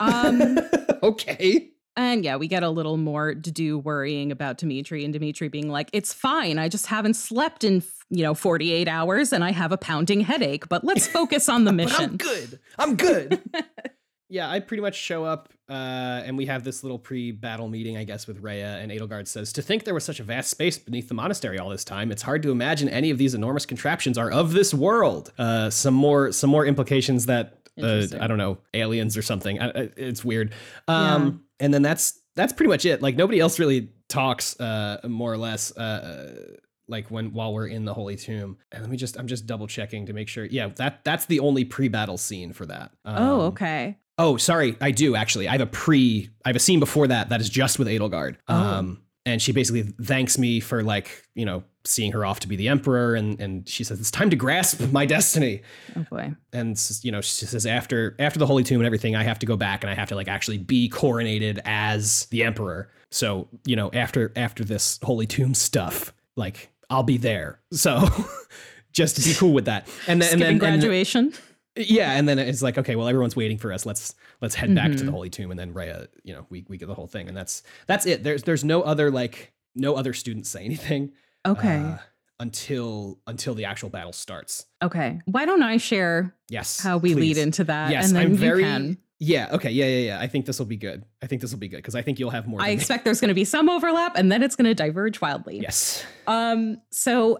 Um, okay. And yeah, we get a little more to do worrying about Dimitri and Dimitri being like, "It's fine. I just haven't slept in you know 48 hours and I have a pounding headache. But let's focus on the [laughs] But I'm mission." good. I'm good. [laughs] yeah, I pretty much show up uh, and we have this little pre-battle meeting, I guess, with Rhea, and Edelgard says, To think there was such a vast space beneath the monastery all this time, it's hard to imagine any of these enormous contraptions are of this world. Uh, some more some more implications that uh, I don't know, aliens or something. I, it's weird. Um, and then that's that's pretty much it. Like nobody else really talks, uh, more or less. Uh, like when while we're in the holy tomb and let me just i'm just double checking to make sure yeah that that's the only pre-battle scene for that oh, Um, okay. oh sorry i do actually i have a pre i have a scene before that that is just with edelgard Oh. um and she basically thanks me for like you know seeing her off to be the emperor, and and she says it's time to grasp my destiny. Oh boy. And you know, she says after after the holy tomb and everything, I have to go back and I have to like actually be coronated as the emperor. So you know, after after this holy tomb stuff, like I'll be there. So [laughs] just to be cool with that. And then and then and- graduation. yeah, and then it's like, okay, well, everyone's waiting for us. Let's let's head back to the Mhm. holy tomb, and then Rhea, you know, we we get the whole thing, and that's that's it. There's there's no other like no other students say anything. Okay. uh, until until the actual battle starts. okay. Why don't I share Yes. how we lead into that? Yes, and then I'm you very. can. Yeah. Okay. Yeah. Yeah. Yeah. I think this will be good. I think this will be good because I think you'll have more. I than me. expect there's going to be some overlap and then it's going to diverge wildly. Yes. Um, so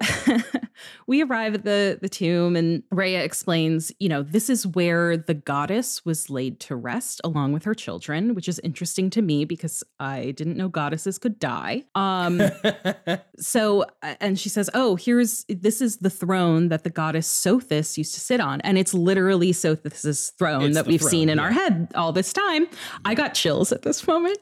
[laughs] we arrive at the the tomb and Rhea explains, you know, this is where the goddess was laid to rest along with her children, which is interesting to me because I didn't know goddesses could die. Um, [laughs] so and she says, "Oh, here's this is the throne that the goddess Sothis used to sit on, and it's literally Sothis' throne It's that we've throne, seen in yeah. our head all this time." I got chills at this moment.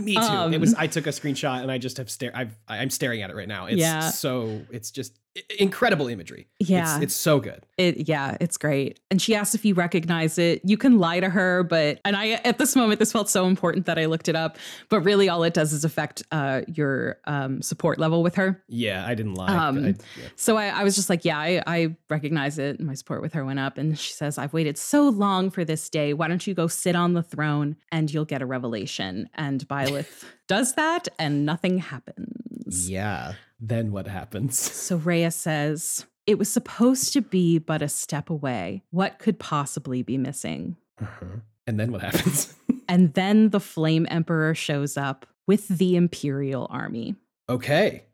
me too. Um, it was. I took a screenshot and I just have stare. I've, I'm staring at it right now. It's Yeah. so. It's just i- incredible imagery. Yeah. It's, it's so good. It yeah, it's great. And she asks if you recognize it. You can lie to her, but and I at this moment this felt so important that I looked it up. But really, all it does is affect uh, your um, support level with her. Yeah. I didn't lie. Um, I- yeah. So I, I was just like, yeah, I, I recognize it. And my support with her went up. And she says, I've waited so long for this day. Why don't you go sit on the throne and you'll get a revelation? And Byleth [laughs] does that, and nothing happens. Yeah. Then what happens? [laughs] So Rhea says, It was supposed to be but a step away. What could possibly be missing? Uh-huh. And then what happens? [laughs] And then the Flame Emperor shows up with the Imperial Army. okay.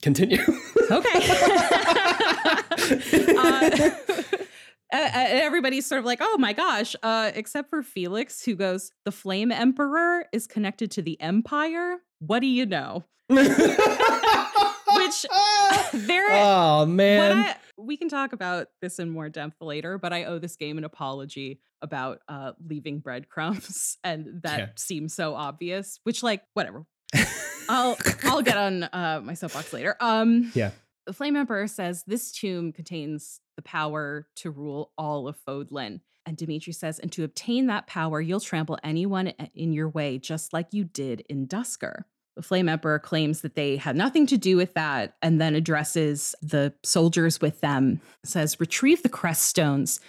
Continue. [laughs] Okay. uh, uh, everybody's sort of like, oh my gosh, uh, except for Felix, who goes, The Flame Emperor is connected to the Empire. What do you know? [laughs] Which [laughs] there, Oh man. I, we can talk about this in more depth later, but I owe this game an apology about uh, leaving breadcrumbs, [laughs] and that Yeah. seems so obvious. Which, like, whatever. I'll I'll get on uh, my soapbox later. Um, Yeah. The Flame Emperor says this tomb contains the power to rule all of Fodlan. And Dimitri says, and to obtain that power, you'll trample anyone in your way, just like you did in Duscur. The Flame Emperor claims that they had nothing to do with that and then addresses the soldiers with them, says, retrieve the crest stones.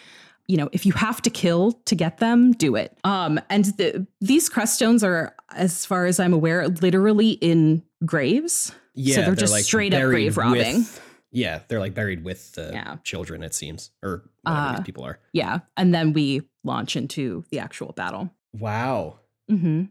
You know, if you have to kill to get them, do it. Um, and the, these crest stones are, as far as I'm aware, literally in graves. yeah, so they're just like straight up grave robbing. with- yeah, they're like buried with the Yeah. children. It seems, or whatever Uh, these people are. Yeah. And then we launch into the actual battle. Wow. hmm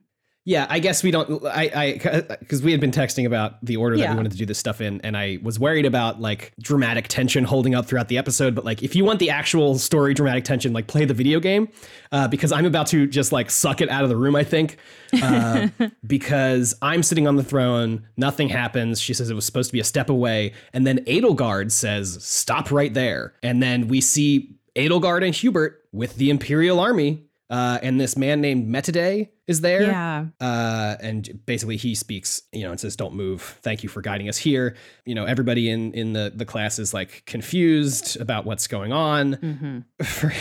Yeah, I guess we don't. I, I, because we had been texting about the order that we wanted to do this stuff in, and I was worried about like dramatic tension holding up throughout the episode. But like, if you want the actual story dramatic tension, like play the video game, uh, because I'm about to just like suck it out of the room. I think, uh, [laughs] because I'm sitting on the throne, nothing happens. She says it was supposed to be a step away, and then Edelgard says, "Stop right there," and then we see Edelgard and Hubert with the Imperial Army. Uh, and this man named Metodey is there. Yeah. Uh, and basically he speaks, you know, and says, "Don't move. Thank you for guiding us here." You know, everybody in in the the class is like confused about what's going on. [laughs] hmm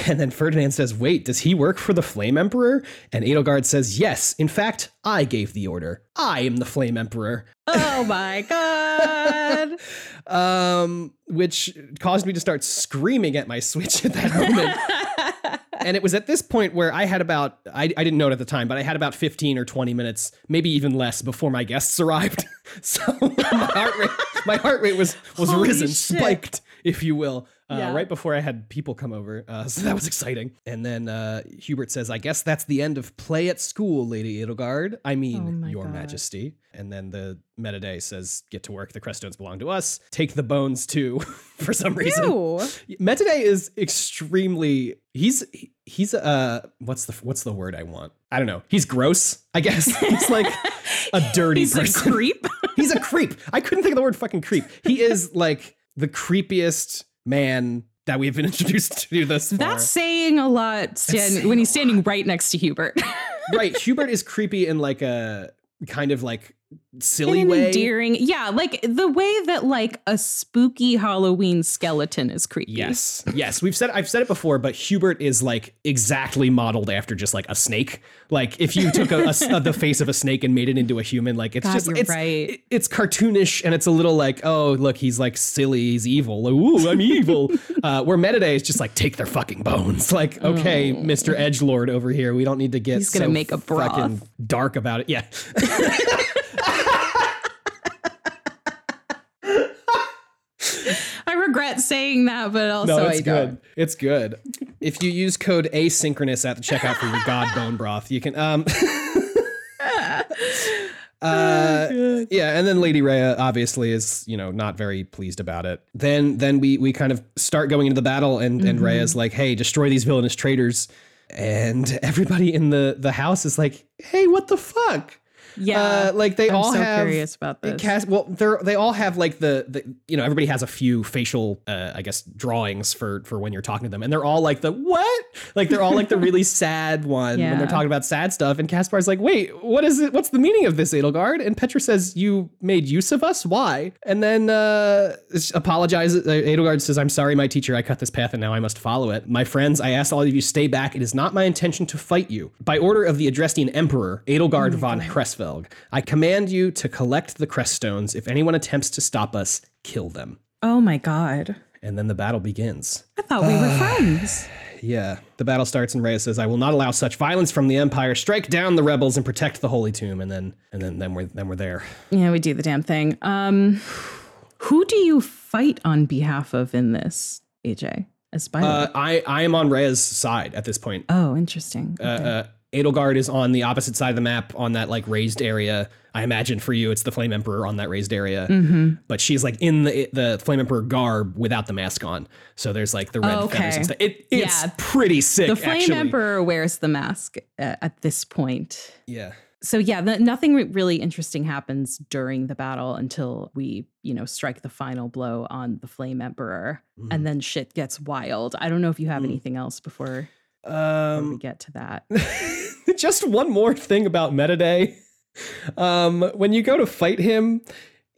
And then Ferdinand says, "Wait, does he work for the Flame Emperor?" And Edelgard says, "Yes. In fact, I gave the order. I am the Flame Emperor." Oh my [laughs] God. Um, which caused me to start screaming at my Switch at that [laughs] moment. And it was at this point where I had about I, I didn't know it at the time, but I had about 15 or 20 minutes, maybe even less, before my guests arrived. [laughs] so [laughs] my heart rate my heart rate was was Holy risen, shit. spiked, if you will. Uh, Yeah. right before I had people come over, uh, [laughs] so that was exciting. And then uh, Hubert says, "I guess that's the end of play at school, Lady Edelgard. I mean, Oh Your God. Majesty." And then the Metodey says, "Get to work. The Creststones belong to us. Take the bones too." [laughs] for some reason, Ew. Metodey is extremely he's he's uh what's the what's the word I want? I don't know. He's gross, I guess. [laughs] He's like a dirty He's person. a creep. he's a creep. I couldn't think of the word fucking creep. He is like the creepiest man that we've been [laughs] introduced to this far. That's saying a lot when he's standing right next to Hubert. [laughs] right. Hubert is creepy in like a kind of like silly way. endearing. Yeah, like the way that like a spooky Halloween skeleton is creepy. Yes, yes, we've said I've said it before, but Hubert is like exactly modeled after just like a snake. Like if you took a, a- the face of a snake and made it into a human, like it's God, just it's right. it- it's cartoonish and it's a little like oh look he's like silly he's evil like, ooh I'm evil. [laughs] uh, where Metodey is just like take their fucking bones. [laughs] Like okay, Mister Edge Lord over here, we don't need to get Oh. He's gonna so make a broth. fucking dark about it. Yeah. [laughs] I regret saying that, but also No, it's I good. don't. It's good. If you use code asynchronous at the checkout for your god bone broth, you can um [laughs] [laughs] Uh, yeah, and then Lady Rhea obviously is, you know, not very pleased about it. Then then we we kind of start going into the battle and and Rhea's like, "Hey, destroy these villainous traitors." And everybody in the the house is like, "Hey, what the fuck?" Yeah, Uh, like they I'm all so have curious about this. Cast, well, they're they all have like the the you know everybody has a few facial uh, I guess drawings for for when you're talking to them, and they're all like the what? Like they're all like the really [laughs] sad one when they're talking about sad stuff. And Caspar's like, wait, what is it? What's the meaning of this, Edelgard? And Petra says, you made use of us. Why? And then uh, apologizes. Uh, Edelgard says, I'm sorry, my teacher. I cut this path, and now I must follow it. My friends, I ask all of you stay back. It is not my intention to fight you. By order of the Adrestian Emperor, Edelgard von I command you to collect the crest stones. If anyone attempts to stop us, kill them. oh my god, And then the battle begins. I thought we were friends. Yeah. The battle starts and Rhea says, I will not allow such violence from the Empire. Strike down the rebels and protect the Holy Tomb. And then and then then we're then we're there. Yeah, we do the damn thing. Um, who do you fight on behalf of in this, AJ? As Uh, I I am on Rhea's side at this point. oh, interesting. Uh, uh, Edelgard is on the opposite side of the map on that like raised area. I imagine for you it's the Flame Emperor on that raised area. mm-hmm. But she's like in the the Flame Emperor garb without the mask on. So there's like the red Oh, feathers and stuff. It, it's Yeah. pretty sick. The Flame actually. Emperor wears the mask uh, at this point. Yeah. So yeah, the, nothing re- really interesting happens during the battle until we, you know, strike the final blow on the Flame Emperor, Mm. and then shit gets wild. I don't know if you have Mm. anything else before Um we get to that. [laughs] just one more thing about Metodey. Um, when you go to fight him,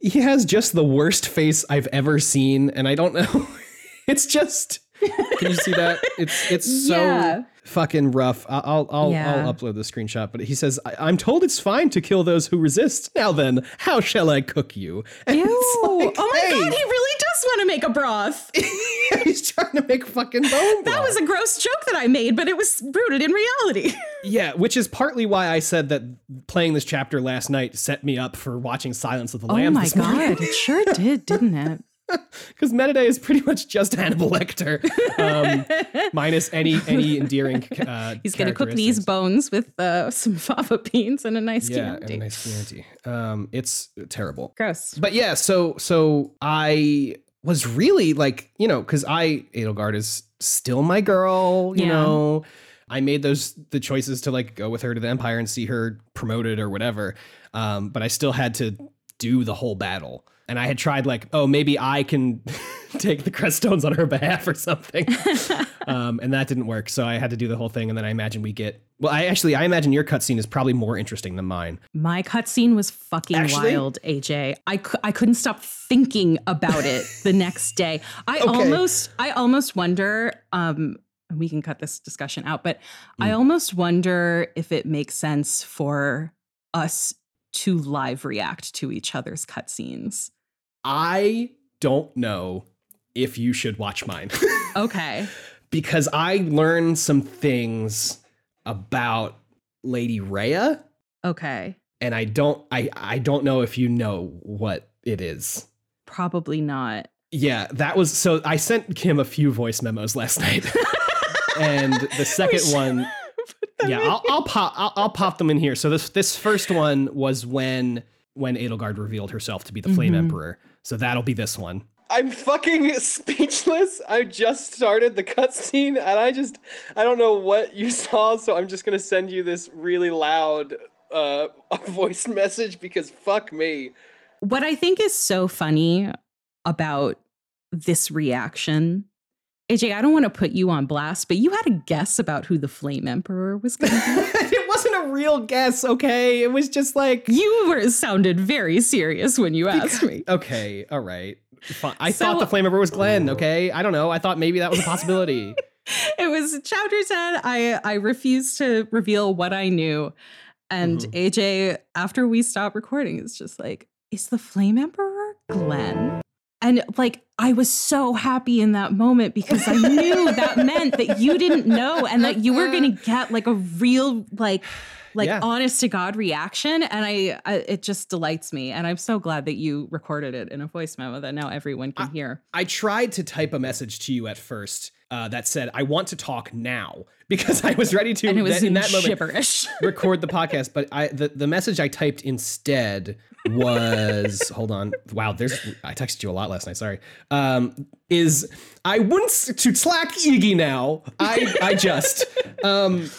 he has just the worst face I've ever seen, and I don't know. [laughs] it's just. Can you see that? It's [laughs] it's so Yeah. fucking rough. I'll I'll Yeah. I'll upload the screenshot. But he says, I- "I'm told it's fine to kill those who resist. Now then, how shall I cook you?" And Ew! like, oh my hey, god, he really to make a broth. [laughs] he's trying to make fucking bone That was a gross joke that I made, but it was rooted in reality. [laughs] Yeah, which is partly why I said that playing this chapter last night set me up for watching Silence of the Lambs. oh my god, it sure did, didn't it? [laughs] because Metodey is pretty much just Hannibal Lecter, um, minus any any endearing. Uh, He's gonna cook these bones with uh, some fava beans and a nice Yeah, and Chianti. a nice Chianti. Um, it's terrible. Gross. But yeah, so so I was really like, you know, because I Edelgard is still my girl, you Yeah. know. I made those the choices to like go with her to the Empire and see her promoted or whatever. Um, but I still had to do the whole battle. And I had tried like, oh, maybe I can [laughs] [laughs] take the crest stones on her behalf or something. [laughs] um, and that didn't work. So I had to do the whole thing. And then I imagine we get well, I actually I imagine your cutscene is probably more interesting than mine. My cutscene was fucking Actually? wild, AJ. I, cou- I couldn't stop thinking about it the [laughs] next day. I Okay. almost I almost wonder um and we can cut this discussion out, but I Mm. almost wonder if it makes sense for us to live react to each other's cutscenes. I don't know if you should watch mine [laughs] Okay. because I learned some things about Lady Rhea Okay. and I don't I I don't know if you know what it is. Probably not. Yeah, that was so I sent Kim a few voice memos last night. [laughs] and the second one yeah, I'll, I'll pop I'll, I'll pop them in here. So this this first one was when when Edelgard revealed herself to be the Flame Mhm. Emperor. So that'll be this one. I'm fucking speechless. I just started the cutscene and I just I don't know what you saw, so I'm just gonna send you this really loud uh [laughs] voice message because fuck me. What I think is so funny about this reaction AJ, I don't want to put you on blast, but you had a guess about who the Flame Emperor was going to be. [laughs] it wasn't a real guess, okay? It was just like you were sounded very serious when you asked me. Okay, all right. Fine. I So- thought the flame emperor was Glenn, okay? I don't know. I thought maybe that was a [laughs] possibility. It was chapter 10. I I refused to reveal what I knew. And Mhm. AJ, after we stopped recording, is just like, is the Flame Emperor Glenn? And like, I was so happy in that moment because I knew that [laughs] meant that you didn't know and that you were going [laughs] to get like a real, like, like Yeah. honest to God reaction. And I, I, it just delights me. And I'm so glad that you recorded it in a voice memo that now everyone can hear. I tried to type a message to you at first uh, that said, I want to talk now [laughs] because I was ready to And it was in in that moment gibberish. [laughs] record the podcast. But I the, the message I typed instead was [laughs] hold on. Wow, there's I texted you a lot last night, sorry. Um, is I want to slack Iggy now. I I just um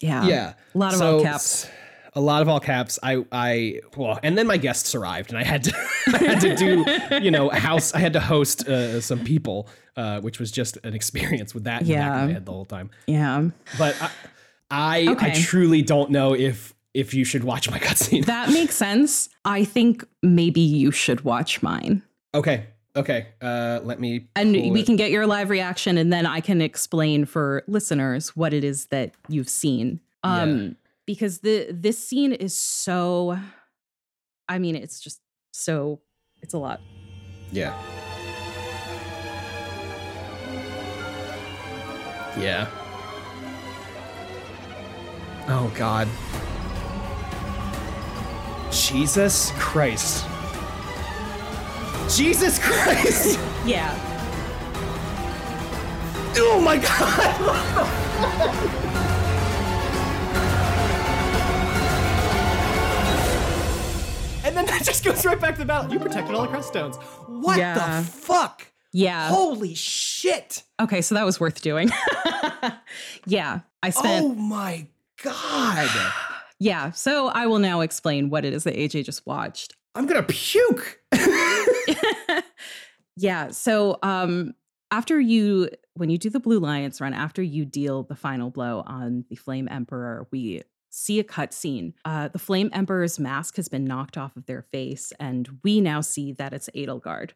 yeah. yeah. A lot of So, all caps. A lot of all caps. I, I, well, and then my guests arrived, and I had to, [laughs] I had to do, you know, house. I had to host uh, some people, uh, which was just an experience with that in the back of Yeah. my head the whole time. Yeah. But I, I, I truly don't know if if you should watch my [laughs] cutscene. That makes sense. I think maybe you should watch mine. okay, okay. Uh, let me. And we it. can get your live reaction and then I can explain for listeners what it is that you've seen. Um because the this scene is so I mean it's just so it's a lot. Yeah. Yeah. Oh God. Jesus Christ. Jesus Christ. [laughs] Yeah. Oh my God. [laughs] and then that just goes right back to the battle. You protected all the crest stones. What Yeah. the fuck? Yeah. Holy shit. Okay, so that was worth doing. [laughs] yeah. I spent Oh my god. [sighs] Yeah, so I will now explain what it is that AJ just watched. I'm gonna puke. [laughs] yeah, so um after you when you do the blue lions run, after you deal the final blow on the Flame Emperor, we see a cutscene. Uh the Flame Emperor's mask has been knocked off of their face, and we now see that it's Edelgard.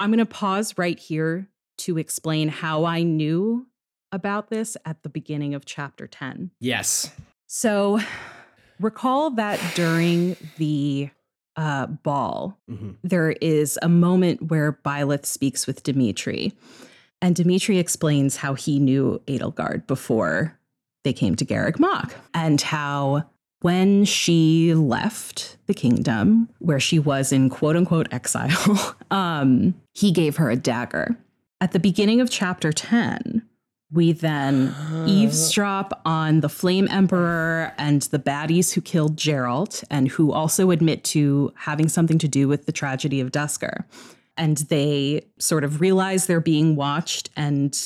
I'm gonna pause right here to explain how I knew about this at the beginning of chapter 10. yes. So [sighs] recall that during the uh, ball, Mhm. there is a moment where Byleth speaks with Dimitri. And Dimitri explains how he knew Edelgard before they came to Garreg Mach and how when she left the kingdom, where she was in quote unquote exile, [laughs] um, he gave her a dagger. At the beginning of chapter 10, we then eavesdrop on the Flame Emperor and the baddies who killed Jeralt and who also admit to having something to do with the tragedy of Duscur. And they sort of realize they're being watched and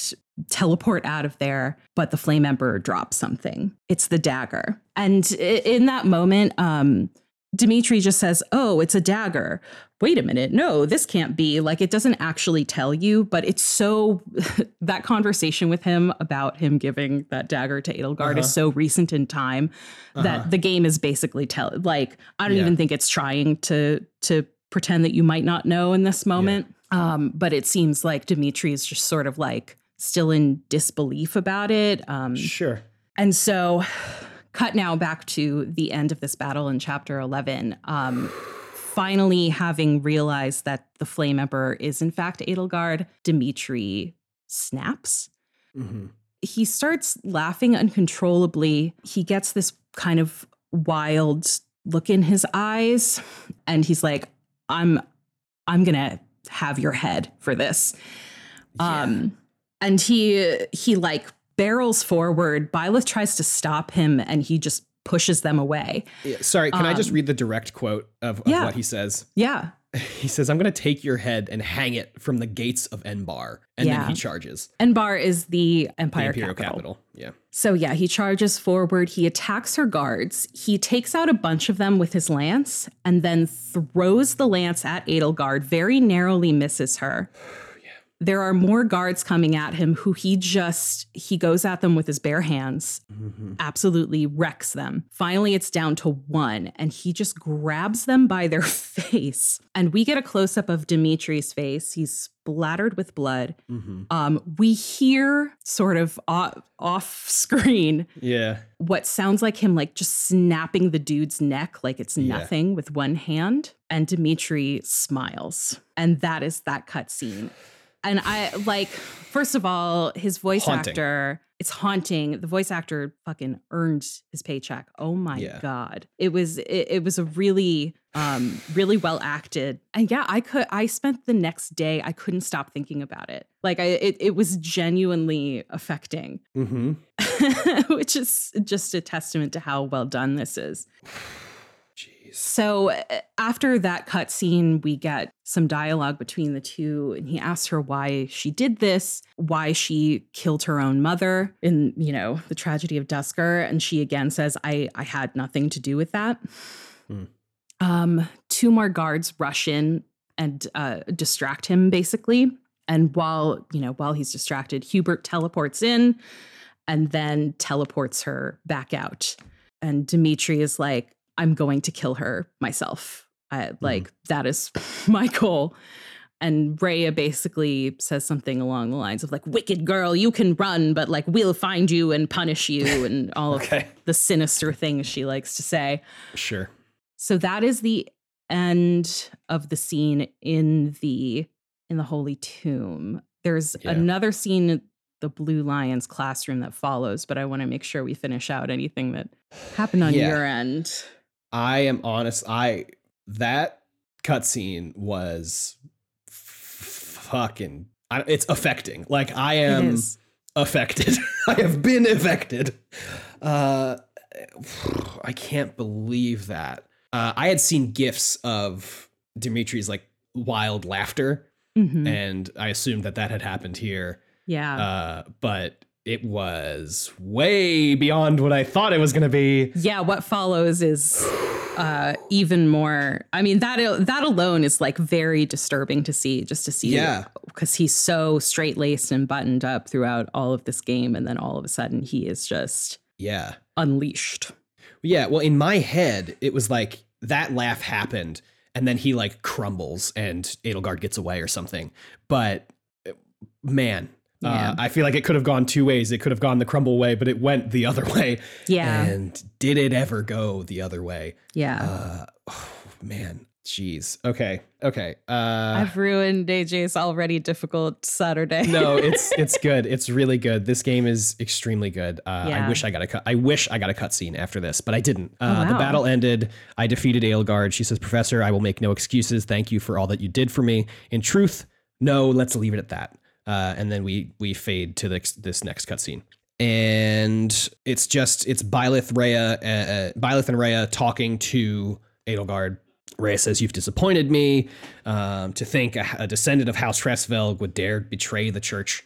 teleport out of there, but the Flame Emperor drops something. It's the dagger. And in that moment, um, Dimitri just says, Oh, it's a dagger. Wait a minute. No, this can't be. Like, it doesn't actually tell you, but it's so. [laughs] that conversation with him about him giving that dagger to Edelgard Uh-huh. is so recent in time that Uh-huh. the game is basically tell. Like, I don't Yeah. even think it's trying to to pretend that you might not know in this moment. Um, but it seems like Dimitri is just sort of like still in disbelief about it. Um, Sure. and so, cut now back to the end of this battle in chapter 11. Um, finally, having realized that the Flame Emperor is in fact Edelgard, Dimitri snaps. hmm He starts laughing uncontrollably. He gets this kind of wild look in his eyes, and he's like, "I'm, I'm gonna have your head for this." Um, and he he like barrels forward. Byleth tries to stop him, and he just pushes them away. Yeah, sorry, can I just Um, read the direct quote of, of yeah. what he says? Yeah, [laughs] He says, I'm going to take your head and hang it from the gates of Enbarr. And Yeah. then he charges. Enbarr is the The Empire Imperial capital. capital. Yeah. So yeah, he charges forward. He attacks her guards. He takes out a bunch of them with his lance, and then throws the lance at Edelgard. Very narrowly misses her. There are more guards coming at him who he just he goes at them with his bare hands absolutely wrecks them. Finally it's down to one and he just grabs them by their [laughs] face. And we get a close-up of dimitri's face. He's splattered with blood. Mm-hmm. um, we hear sort of off, off screen Yeah. what sounds like him like just snapping the dude's neck like it's Yeah. nothing with one hand and dimitri smiles. And that is that cutscene and i like first of all his voice Haunting. actor it's haunting the voice actor fucking earned his paycheck oh my Yeah. god it was it, it was a really um really well acted and yeah i could i spent the next day i couldn't stop thinking about it like i it, it was genuinely affecting Mm-hmm. [laughs] which is just a testament to how well done this is. So after that cut scene, we get some dialogue between the two, and he asks her why she did this, why she killed her own mother in, you know, the tragedy of Duscur, and she again says, "I I had nothing to do with that." Hmm. Um, two more guards rush in and uh, distract him, basically. And while you know, while he's distracted, Hubert teleports in and then teleports her back out. And Dimitri is like, I'm going to kill her myself. I, mm-hmm. like, that is [laughs] my goal. And Rhea basically says something along the lines of, like, wicked girl, you can run, but like, we'll find you and punish you, [laughs] and all Okay. of the sinister things she likes to say. Sure. So that is the end of the scene in the in the holy tomb. There's Yeah. another scene in the Blue Lions classroom that follows, but I want to make sure we finish out anything that happened on Yeah. your end. I am honest. I that cutscene was fucking. I, it's affecting. Like I am affected. [laughs] I have been affected. Uh, I can't believe that. Uh, I had seen gifs of Dimitri's like wild laughter, Mhm. and I assumed that that had happened here. Yeah. Uh, but it was way beyond what I thought it was going to be. yeah, what follows is uh even more I mean that that alone is like very disturbing to see just to see Yeah. because he's so straight-laced and buttoned up throughout all of this game and then all of a sudden he is just Yeah. unleashed. Yeah, well, in my head, it was like that laugh happened, and then he like crumbles, and Edelgard gets away or something. But man, Yeah. uh, I feel like it could have gone two ways. It could have gone the crumble way, but it went the other [laughs] way. Yeah. And did it ever go the other way? Yeah. Uh, oh, man, jeez. Okay, okay. Uh, I've ruined AJ's already difficult Saturday. no, [laughs] it's it's good. It's really good. This game is extremely good. Uh, I wish I got a cut. I wish I got a cutscene after this, but I didn't. Uh, The wow. battle ended. I defeated Edelgard. She says, "Professor, I will make no excuses. Thank you for all that you did for me. In truth, no. Let's leave it at that." Uh, and then we we fade to this this next cutscene. And it's just it's Byleth Rhea, uh, uh, Byleth and Rhea talking to Edelgard. Rhea says, You've disappointed me. Um, to think a, a descendant of House Hresvelg would dare betray the church.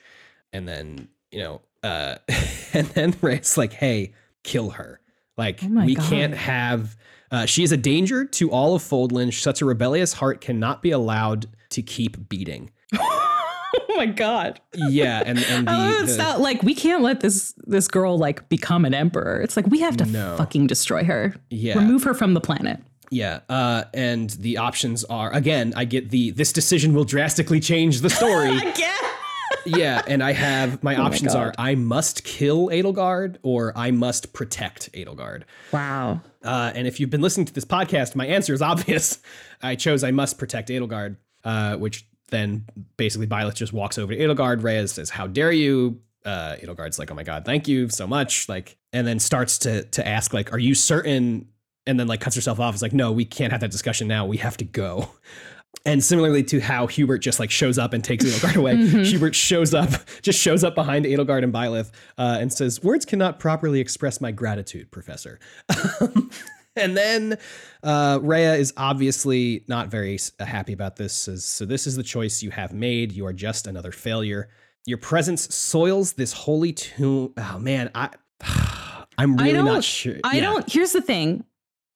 And then, you know, uh, [laughs] and then Rhea's like, Hey, kill her. Like, Oh we God. can't have. Uh, she is a danger to all of Fodlan. Such a rebellious heart cannot be allowed to keep beating. [laughs] [laughs] oh my god. Yeah, and and [laughs] the, Oh, it's the- not like we can't let this this girl like become an emperor. It's like we have to No. fucking destroy her. Yeah. Remove her from the planet. Yeah, uh, and the options are again. I get the this decision will drastically change the story. [laughs] Again. yeah, and I have my my options are I must kill Edelgard or I must protect Edelgard. Wow. Uh, and if you've been listening to this podcast, my answer is obvious. I chose I must protect Edelgard, uh, which then basically Byleth just walks over to Edelgard. Reyes says, "How dare you?" Uh, Edelgard's like, "Oh my god, thank you so much!" Like, and then starts to to ask, like, "Are you certain?" And then like cuts herself off. It's like, "No, we can't have that discussion now. We have to go." [laughs] And similarly to how Hubert just like shows up and takes Edelgard away, [laughs] Hubert shows up, [laughs] just shows up behind Edelgard and Byleth uh, and says, "Words cannot properly express my gratitude, Professor." And then uh, Rhea is obviously not very happy about this. Says, "So this is the choice you have made. You are just another failure. Your presence soils this holy tomb." Oh man, I, [sighs] I'm I really don't- not sure. I Yeah. don't. Here's the thing.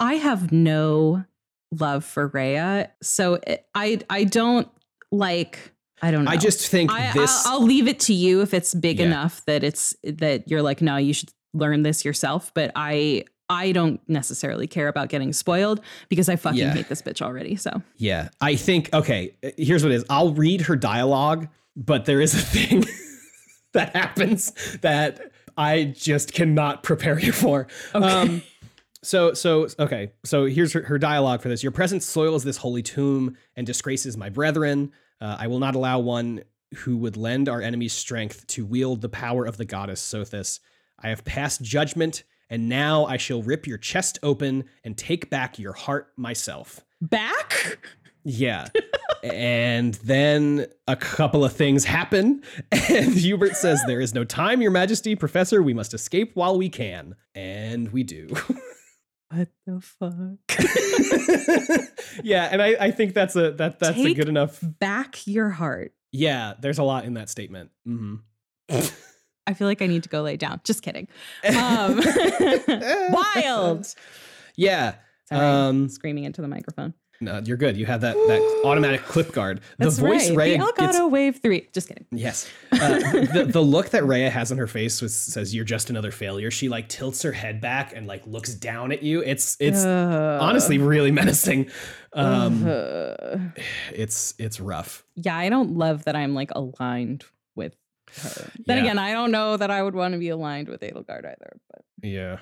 I have no love for Rhea, so it, I I don't like I don't know. I just think I, this. I'll, I'll leave it to you if it's big Yeah. enough that it's that you're like, no, you should learn this yourself. But I I don't necessarily care about getting spoiled because I fucking Yeah. hate this bitch already. So yeah, I think. Okay, here's what it is. I'll read her dialogue, but there is a thing [laughs] that happens that I just cannot prepare you for. Okay. Um, so so okay. So here's her, her dialogue for this. Your presence soils this holy tomb and disgraces my brethren. Uh, I will not allow one who would lend our enemies strength to wield the power of the goddess Sothis. I have passed judgment, and now I shall rip your chest open and take back your heart myself. back. Yeah. and then a couple of things happen, and [laughs] Hubert says, There is no time, Your Majesty, Professor. We must escape while we can. And we do. What the fuck? [laughs] yeah, and I, I think that's a that that's a good enough. back your heart. Yeah, there's a lot in that statement. hmm [laughs] I feel like I need to go lay down. Just kidding. [laughs] Um, [laughs] wild. Yeah. Sorry, Um, screaming into the microphone. No, you're good. You have that that automatic clip guard. The That's voice right. Rhea the gets Elgato Wave Three. Just kidding. Yes. Uh, the, the look that Rhea has on her face was, says you're just another failure. She like tilts her head back and like looks down at you. It's it's Uh, honestly really menacing. Um, uh, [sighs] it's it's rough. yeah, I don't love that I'm like aligned with her. Then Yeah. again, I don't know that I would want to be aligned with Edelgard either. But Yeah.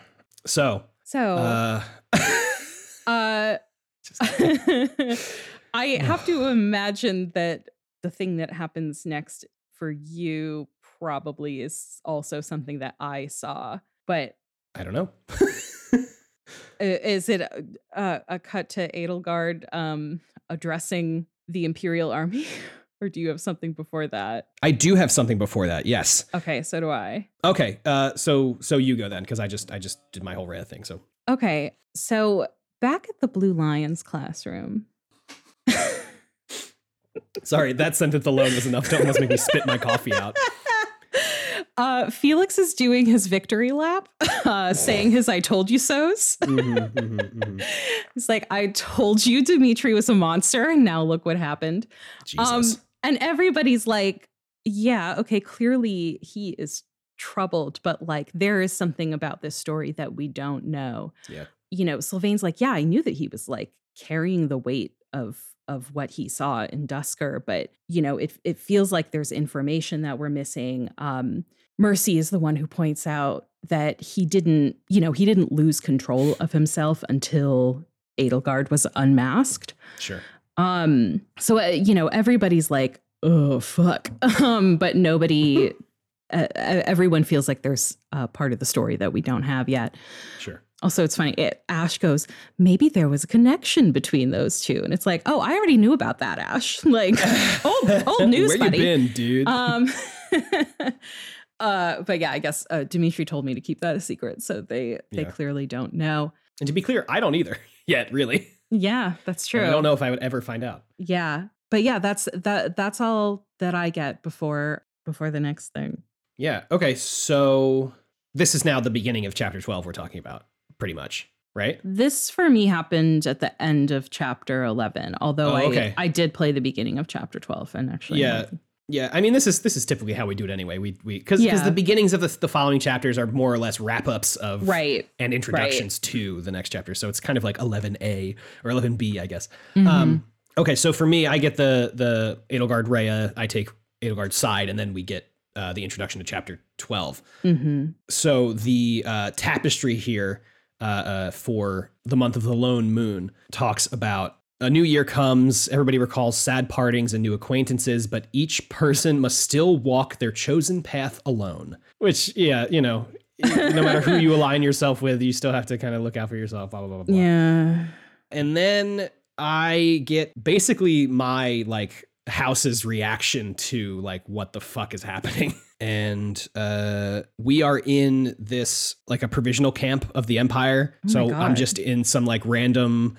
So, so, uh, [laughs] uh, [laughs] I [sighs] have to imagine that the thing that happens next for you probably is also something that I saw. But I don't know. [laughs] is it a, a, a cut to Edelgard um, addressing the Imperial Army? Or do you have something before that? I do have something before that. Yes. Okay, so do I. Okay. Uh, so so you go then because I just I just did my whole Rhea thing. So Okay, so back at the Blue Lions classroom. [laughs] sorry that sentence alone was enough to almost make me spit my coffee out. [laughs] Uh, Felix is doing his victory lap, [laughs] uh, saying his "I told you so's." Mhm, mhm, mhm. He's like, "I told you Dimitri was a monster, and now look what happened." Jesus. And everybody's like, "Yeah, okay, clearly he is troubled, but like there is something about this story that we don't know." Yeah. You know, Sylvain's like, "Yeah, I knew that he was like carrying the weight of of what he saw in Duscur, but you know, it it feels like there's information that we're missing." Um Mercy is the one who points out that he didn't, you know, he didn't lose control of himself until Edelgard was unmasked. sure. Um, so uh, you know, everybody's like, "Oh fuck," [laughs] um, but nobody, uh, everyone feels like there's a part of the story that we don't have yet. Sure. Also, it's funny. It, Ash goes, "Maybe there was a connection between those two. and it's like, "Oh, I already knew about that, Ash. [laughs] Like, [laughs] old old news, Where buddy." you been, dude? Um, uh, but yeah, I guess uh, Dimitri told me to keep that a secret, so they they Yeah. clearly don't know. and to be clear, I don't either yet, really. Yeah, that's true. I don't know if I would ever find out. Yeah. But yeah, that's that that's all that I get before before the next thing. Yeah. Okay. So this is now the beginning of chapter 12 we're talking about, pretty much, right? This for me happened at the end of chapter 11, although Oh, I okay. I did play the beginning of chapter 12 and actually Yeah. Yeah. I mean, this is this is typically how we do it anyway. We we because Yeah. the beginnings of the, the following chapters are more or less wrap ups of Right. and introductions to the next chapter. So it's kind of like 11A or 11B, I guess. Mhm. Um, okay, so for me, I get the the Edelgard Rhea. I take Edelgard's side, and then we get uh, the introduction to chapter 12. Mhm. So the uh, tapestry here uh, uh, for the month of the lone moon talks about a new year comes. Everybody recalls sad partings and new acquaintances, but each person must still walk their chosen path alone. Which, yeah, you know, no matter who you align [laughs] yourself with, you still have to kind of look out for yourself. Blah blah blah blah. Yeah. And then I get basically my like house's reaction to like what the fuck is happening. [laughs] And uh we are in this like a provisional camp of the empire. Oh so I'm just in some like random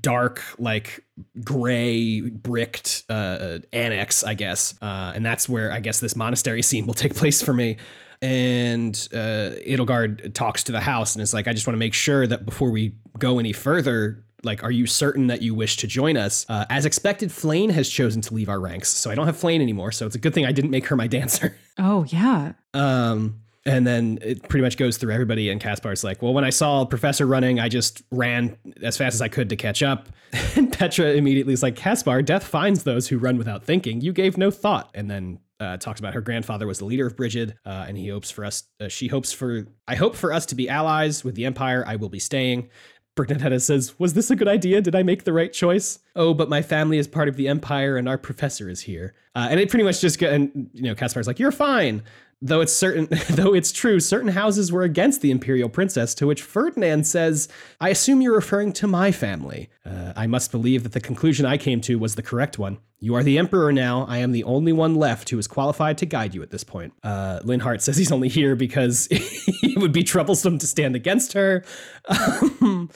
dark like gray bricked uh annex i guess uh and that's where i guess this monastery [laughs] scene will take place for me and uh Edelgard talks to the house and it's like i just want to make sure that before we go any further like, are you certain that you wish to join us? Uh, as expected, Flayn has chosen to leave our ranks, so I don't have Flayn anymore. So it's a good thing I didn't make her my [laughs] dancer. Oh yeah. Um, and then it pretty much goes through everybody, and Caspar's like, "Well, when I saw Professor running, I just ran as fast as I could to catch up." [laughs] And Petra immediately is like, "Caspar, death finds those who run without thinking. You gave no thought." And then uh, talks about her grandfather was the leader of Brigid, uh, and he hopes for us. Uh, she hopes for. I hope for us to be allies with the Empire. I will be staying. Bernadetta says, Was this a good idea? Did I make the right choice? Oh, but my family is part of the Empire and our professor is here. Uh, and it pretty much just, and, you know, Caspar's like, You're fine. Though it's certain, [laughs] though it's true, certain houses were against the imperial princess. To which Ferdinand says, "I assume you're referring to my family. Uh, I must believe that the conclusion I came to was the correct one. You are the emperor now. I am the only one left who is qualified to guide you at this point." Uh, Linhardt says he's only here because [laughs] it would be troublesome to stand against her. [laughs] Um,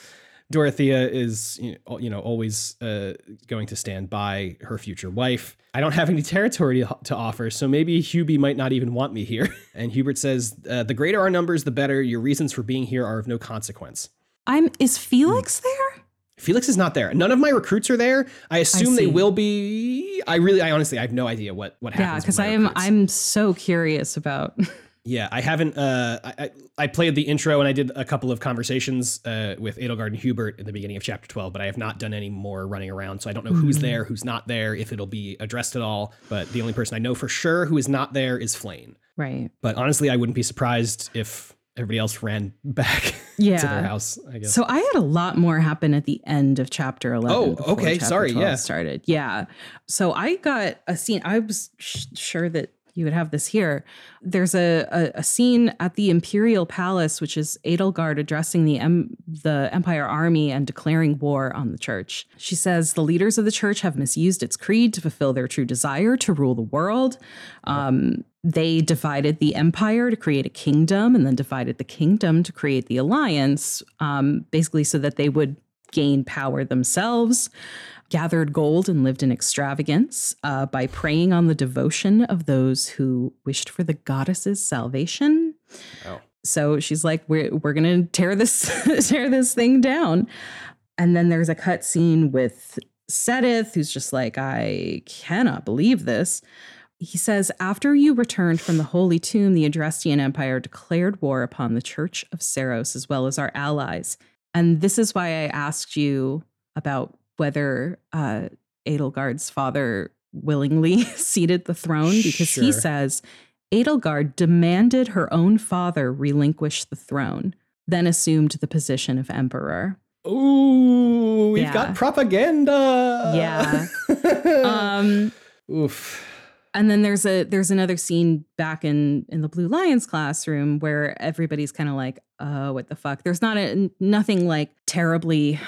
Dorothea is you know always uh, going to stand by her future wife. I don't have any territory to offer, so maybe Hubie might not even want me here. [laughs] And Hubert says, uh, "The greater our numbers, the better. Your reasons for being here are of no consequence." I'm. Is Felix there? Felix is not there. None of my recruits are there. I assume I they will be. I really, I honestly, I have no idea what what happens. Yeah, because I am. Recruits. I'm so curious about. [laughs] Yeah, I haven't. Uh, I I played the intro and I did a couple of conversations uh, with Edelgard and Hubert in the beginning of chapter twelve, but I have not done any more running around, so I don't know who's mm-hmm. there, who's not there, if it'll be addressed at all. But the only person I know for sure who is not there is Flayn. Right. But honestly, I wouldn't be surprised if everybody else ran [laughs] back yeah. to their house. I guess. So I had a lot more happen at the end of chapter eleven. Oh, okay. Sorry. Yeah. Started. Yeah. So I got a scene. I was sh- sure that you would have this here. There's a, a, a scene at the Imperial Palace, which is Edelgard addressing the the Empire army and declaring war on the church. She says the leaders of the church have misused its creed to fulfill their true desire to rule the world. Um, they divided the empire to create a kingdom and then divided the kingdom to create the alliance, um, basically so that they would gain power themselves gathered gold and lived in extravagance uh, by preying on the devotion of those who wished for the goddess's salvation. Oh. So she's like, "We're we're gonna tear this [laughs] tear this thing down," and then there's a cut scene with Seteth, who's just like, "I cannot believe this." He says, After you returned from the Holy Tomb, the Adrestian Empire declared war upon the Church of Seiros as well as our allies. And this is why I asked you about whether uh, Edelgard's father willingly [laughs] ceded the throne because sure. he says Edelgard demanded her own father relinquish the throne, then assumed the position of emperor. Ooh, we've yeah. got propaganda. Yeah. [laughs] um, Oof. And then there's a there's another scene back in in the Blue Lions classroom where everybody's kind of like, "Oh, what the fuck?" There's not a nothing like terribly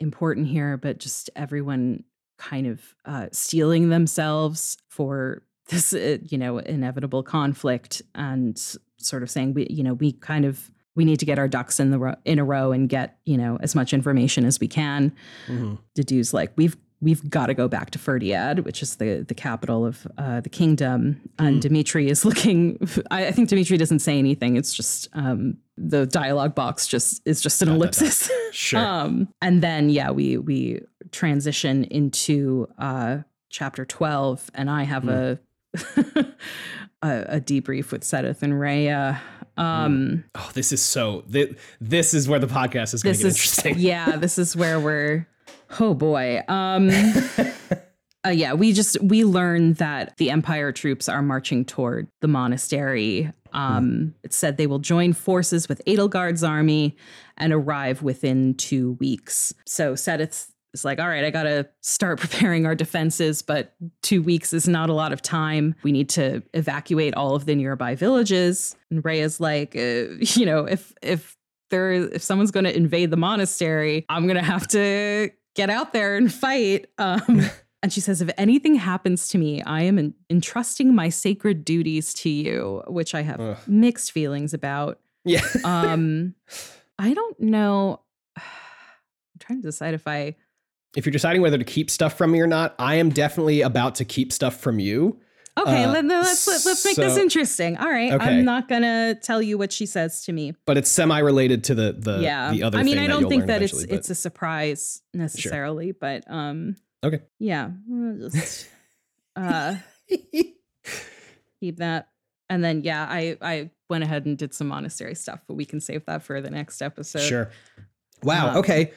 important here, but just everyone kind of uh, steeling themselves for [laughs] this, uh, you know, inevitable conflict and sort of saying we, you know, we kind of we need to get our ducks in the ro- in a row and get you know as much information as we can. Mm-hmm. Dedue's like we've we've got to go back to Fhirdiad, which is the the capital of uh, the kingdom. And mm. Dimitri is [laughs] looking. I, I, think Dimitri doesn't say anything. It's just um, the dialogue box just is just an ellipsis. [laughs] Sure. um, and then yeah, we we transition into uh, chapter twelve, and I have mm. a, [laughs] a, a debrief with Seteth and Rhea. Um, oh, this is so. This, this is where the podcast is going to get is, interesting. Yeah, this is where we're Oh boy. Um [laughs] uh, yeah, we just we learned that the Empire troops are marching toward the monastery. Um, mm. It said they will join forces with Edelgard's army and arrive within two weeks. So Seteth is like, all right, I got to start [laughs] preparing our defenses, but two weeks is not a lot of time. We need to evacuate all of the nearby villages. And Rhea's like, uh, [laughs] you know, if if there if someone's going to invade the monastery, I'm going to have to get out there and fight. Um, [laughs] and she says, if anything happens to me, I am entrusting my sacred duties to you, which I have Ugh. mixed feelings about. Yeah. um, [laughs] I don't know. [sighs] I'm trying to decide if I. If you're deciding whether to keep stuff from me or not, I am definitely about to keep stuff from you. Okay, Uh, let, let's let, let's make this interesting. All right, Okay. I'm not gonna tell you what she says to me. but it's semi-related to the the yeah, the other. I mean, I don't think that it's but- it's a surprise necessarily, but um, Okay. yeah, just [laughs] uh keep that. And then yeah, I I went ahead and did some monastery stuff, but we can save that for the next episode. sure. Wow. Um, okay.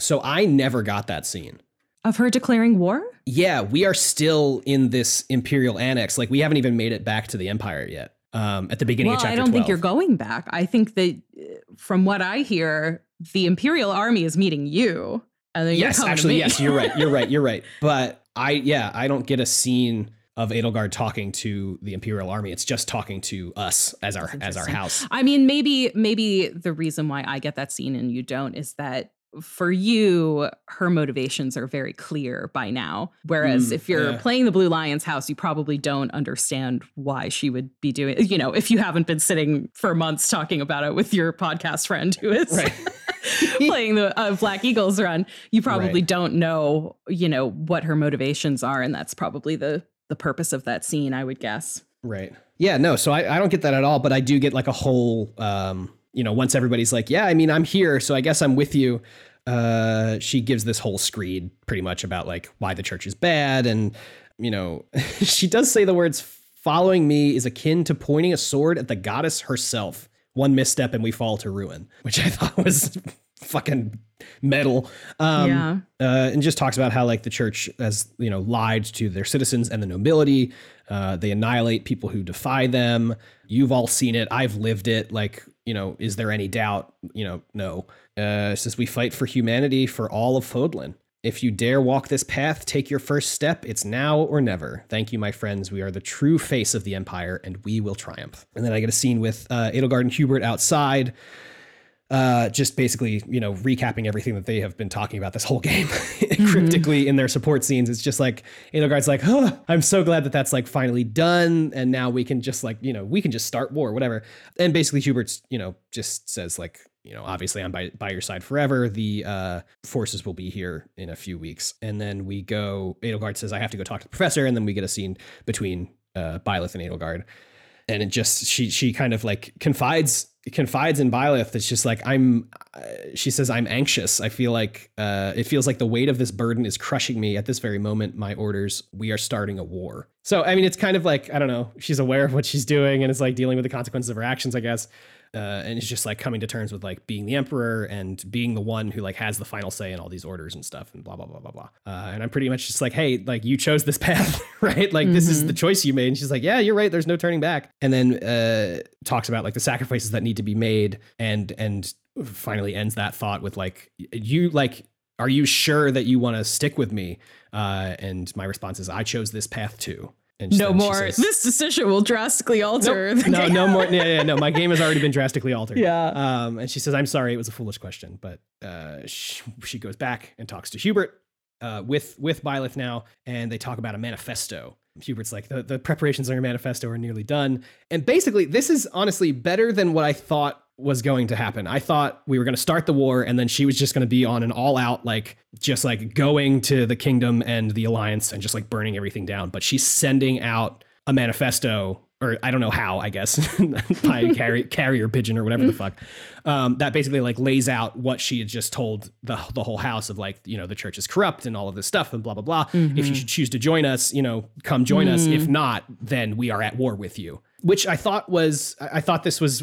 So I never got that scene. Of her declaring war? Yeah, we are still in this imperial annex. Like we haven't even made it back to the empire yet. Um, at the beginning well, of chapter I don't think you're going back. I think that uh, from what I hear, the Imperial Army is meeting you. And then you're yes, actually, yes, you're right. You're right. You're right. [laughs] But I, yeah, I don't get a scene of Edelgard talking to the Imperial Army. It's just talking to us as our as our house. I mean, maybe maybe the reason why I get that scene and you don't is that for you, her motivations are very clear by now. Whereas Mm, if you're yeah. playing the Blue Lion's house, you probably don't understand why she would be doing you know, if you haven't been sitting for months talking about it with your podcast friend who is Right. [laughs] playing the uh, Black Eagles run, you probably Right. don't know, you know, what her motivations are. And that's probably the the purpose of that scene, I would guess. Right. Yeah, no, so I, I don't get that at all, but I do get like a whole um, you know, once everybody's like, Yeah, I mean, I'm here, so I guess I'm with you. Uh she gives this whole screed pretty much about like why the church is bad and you know, [laughs] she does say the words following me is akin to pointing a sword at the goddess herself. One misstep and we fall to ruin, [laughs] which I thought was [laughs] fucking metal. Um, yeah. uh, and just talks about how like the church has you know lied to their citizens and the nobility. Uh, they annihilate people who defy them. You've all seen it. I've lived it. Like you know, is there any doubt? You know, no. Uh, says we fight for humanity for all of Fodlan. If you dare walk this path, take your first step. It's now or never. Thank you, my friends. We are the true face of the empire, and we will triumph. And then I get a scene with uh, Edelgard and Hubert outside uh, just basically, you know, recapping everything that they have been talking about this whole [laughs] game cryptically in their support scenes. It's just like Edelgard's like, oh, I'm so glad that that's like finally done, and now we can just like, you know, we can just start war, whatever. And basically, Hubert's, you know, just says like, you know, obviously I'm by by your side forever. The uh, forces will be here in a few weeks, and then we go. Edelgard says, I have to go talk to the professor, and then we get a scene between uh, Byleth and Edelgard and it just she she kind of like confides confides in Byleth. It's just like I'm. Uh, she says I'm anxious. I feel like uh, it feels like the weight of this burden is crushing me at this very moment. My orders. We are starting a war. So I mean, it's kind of like I don't know. She's aware of what she's doing and is like dealing with the consequences of her actions. I guess. Uh, and it's just like coming to terms with like being the emperor and being the one who like has the final say in all these orders and stuff and blah blah blah blah blah. Uh, and I'm pretty much just like, hey, like you chose this [laughs] path, right? Like this is Mhm. the choice you made. And she's like, yeah, you're right. There's no turning back. And then uh, talks about like the sacrifices that need to be made and and finally ends that thought with like you like are you sure that you want to stick with me? Uh, and my response is I chose this path too. And No more. says- this decision will drastically alter. Nope. the no, game. no more. Yeah, yeah, no. My game has already been drastically altered. Yeah. Um, and she says, "I'm sorry, it was a foolish question." But uh, she, she goes back and talks to Hubert uh, with with Byleth now, and they talk about a manifesto. Hubert's like, the, the preparations on your manifesto are nearly done. And basically, this is honestly better than what I thought was going to happen. I thought we were going to start the war, and then she was just going to be on an all out, like, just like going to the kingdom and the alliance and just like burning everything down. But she's sending out a manifesto or I don't know how, I guess, [laughs] by carry, [laughs] carrier pigeon or whatever the mm-hmm. fuck. Um, that basically like lays out what she had just told the the whole house of like, you know, the church is corrupt and all of this stuff and blah blah blah. If you mm-hmm. should choose to join us, you know, come join us. If mm-hmm. not, then we are at war with you. Which I thought was, I thought this was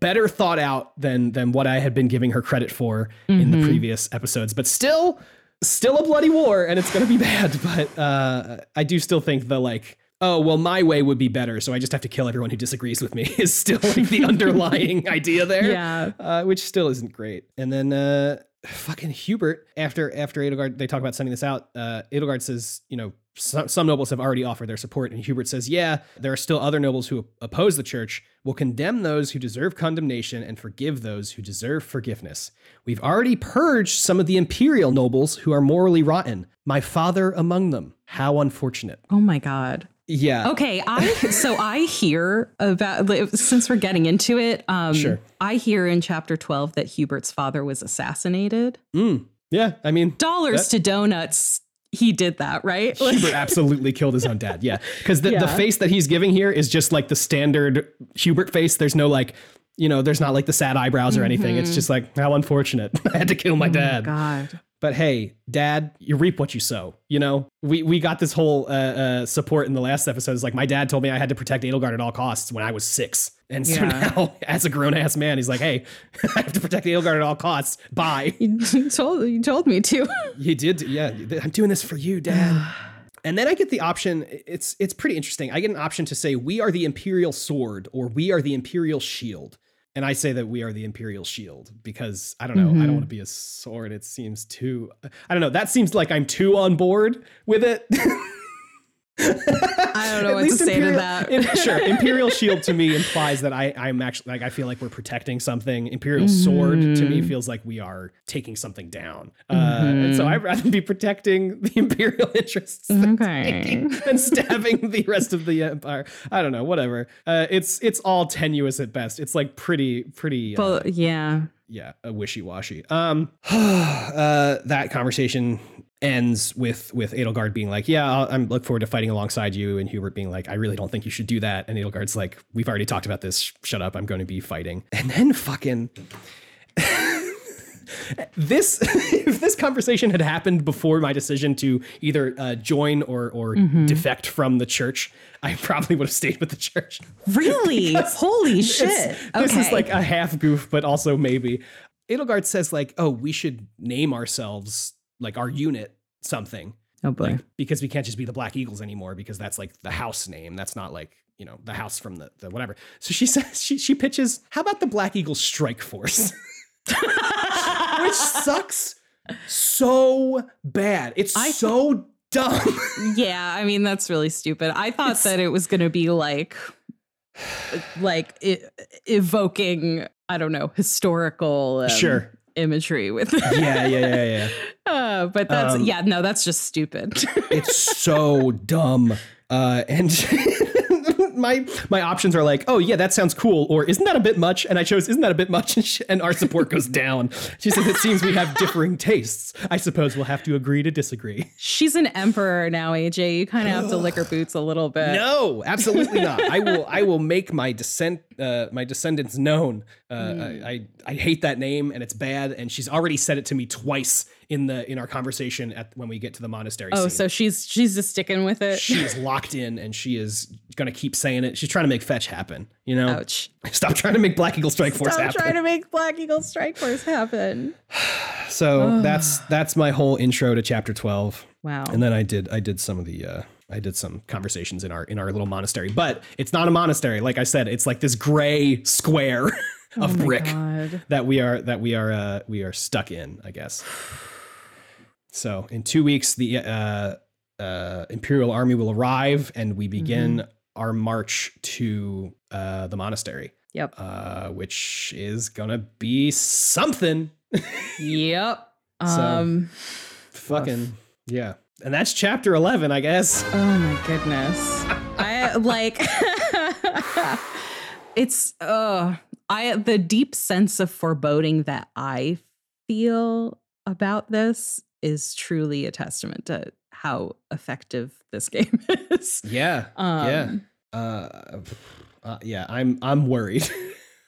better thought out than than what I had been giving her credit for in the previous episodes. But still, still a bloody war, and it's gonna be [laughs] bad. But uh, I do still think the like oh well my way would be better so i just have to kill everyone who disagrees with me [laughs] is still like the [laughs] underlying idea there Yeah. uh, which still isn't great and then uh fucking hubert after after edelgard they talk about sending this out uh edelgard says you know some, some nobles have already offered their support. And hubert says yeah there are still other nobles who oppose the church. We'll condemn those who deserve condemnation and forgive those who deserve forgiveness. We've already purged some of the imperial nobles who are morally rotten. My father among them. How unfortunate. Oh my god. Yeah Okay, I so I hear about since we're getting into it. Um, Sure. I hear in chapter twelve that Hubert's father was assassinated. Mm, yeah, I mean, Dollars That- to donuts. he did that, right? [laughs] Hubert absolutely killed his own dad. Yeah, because the, the face that he's giving here is just like the standard Hubert face. There's no like, you know, there's not like the sad eyebrows or anything. It's just like how unfortunate. [laughs] I had to kill my Mm-hmm. Oh dad. God. But hey, dad, you reap what you sow. You know, we we got this whole uh, uh, support in the last episode. It's like my dad told me I had to protect Edelgard at all costs when I was six, and so Yeah. now, [laughs] as a grown ass man, he's like, hey, [laughs] I have to protect Edelgard at all costs. Bye. [laughs] You told you told me to. You did, yeah. I'm doing this for you, Dad. [sighs] and then I get the option. It's it's pretty interesting. I get an option to say we are the Imperial Sword or we are the Imperial Shield, and I say that we are the Imperial Shield because I don't know. I don't mm-hmm. want to be a sword. It seems too. I don't know. That seems like I'm too on board with it. [laughs] I don't know At what to least say to that. in- [laughs] sure, Imperial Shield to me implies that I, I'm actually like I feel like we're protecting something. Imperial Sword to Mm-hmm. me feels like we are taking something down, uh, and so I'd rather be protecting [laughs] the Imperial interests than, Okay. taking- than stabbing the rest of the Empire. I don't know, whatever. Uh, it's it's all tenuous at best. It's like pretty pretty. uh, But yeah. yeah, a wishy-washy. Um, [sighs] uh, that conversation ends with with Edelgard being like, "Yeah, I'll, I'm look forward to fighting alongside you," and Hubert being like, "I really don't think you should do that." And Edelgard's like, "We've already talked about this. Shut up. I'm going to be fighting." [laughs] And then fucking. [laughs] this [laughs] if this conversation had happened before my decision to either uh, join or or defect from the church i probably would have stayed with the church Really? Holy shit. it's- This is like a half goof, but also maybe. Edelgard says like, "Oh, we should name ourselves like our unit something, oh boy. like because we can't just be the Black Eagles anymore because that's like the house name. That's not like you know the house from the, the whatever." So she [laughs] says she she pitches, "How about the Black Eagle Strike Force?" [laughs] Which sucks so bad. It's I- so dumb. [laughs] yeah, I mean that's really stupid. I thought It's- that it was going to be like like e- evoking, I don't know, historical um, Sure. Imagery with yeah, yeah, yeah, yeah. [laughs] Uh, but that's Um, yeah, no, that's just stupid. it's so [laughs] dumb uh and [laughs] my my options are like oh yeah that sounds cool or isn't that a bit much? And i chose isn't that a bit much? And, sh- and our support goes [laughs] down. She says it seems we have differing tastes. I suppose we'll have to agree to disagree. She's an emperor now, AJ. You kind of have to lick her boots a little bit. no absolutely not. I will i will make my descent uh my descendants known. Uh Hmm. I, I i hate that name and it's bad and she's already said it to me twice in the in our conversation at when we get to the monastery Oh, scene. so she's she's just sticking with it. she is [laughs] locked in and she is gonna keep saying it. She's trying to make fetch happen. You know, Ouch. [laughs] stop trying to make Black Eagle Strike Force Stop happen. trying to make Black Eagle Strike Force happen. [sighs] so [sighs] that's that's my whole intro to chapter twelve. Wow. And then I did I did some of the uh, I did some conversations in our in our little monastery, but it's not a monastery. Like I said, it's like this gray square [laughs] of oh brick God. that we are that we are uh, we are stuck in. I guess. [sighs] So in two weeks, the uh, uh, Imperial Army will arrive, and we begin Mm-hmm. our march to uh, the monastery, Yep. uh, which is gonna be something. Yep. [laughs] So- Um. Fucking yeah. And that's chapter eleven, I guess. Oh my goodness. [laughs] I like. [laughs] it's uh I the deep sense of foreboding that I feel about this is truly a testament to how effective this [laughs] game is. Yeah. Um, yeah. Uh, [sighs] uh, yeah. I'm I'm worried. [laughs]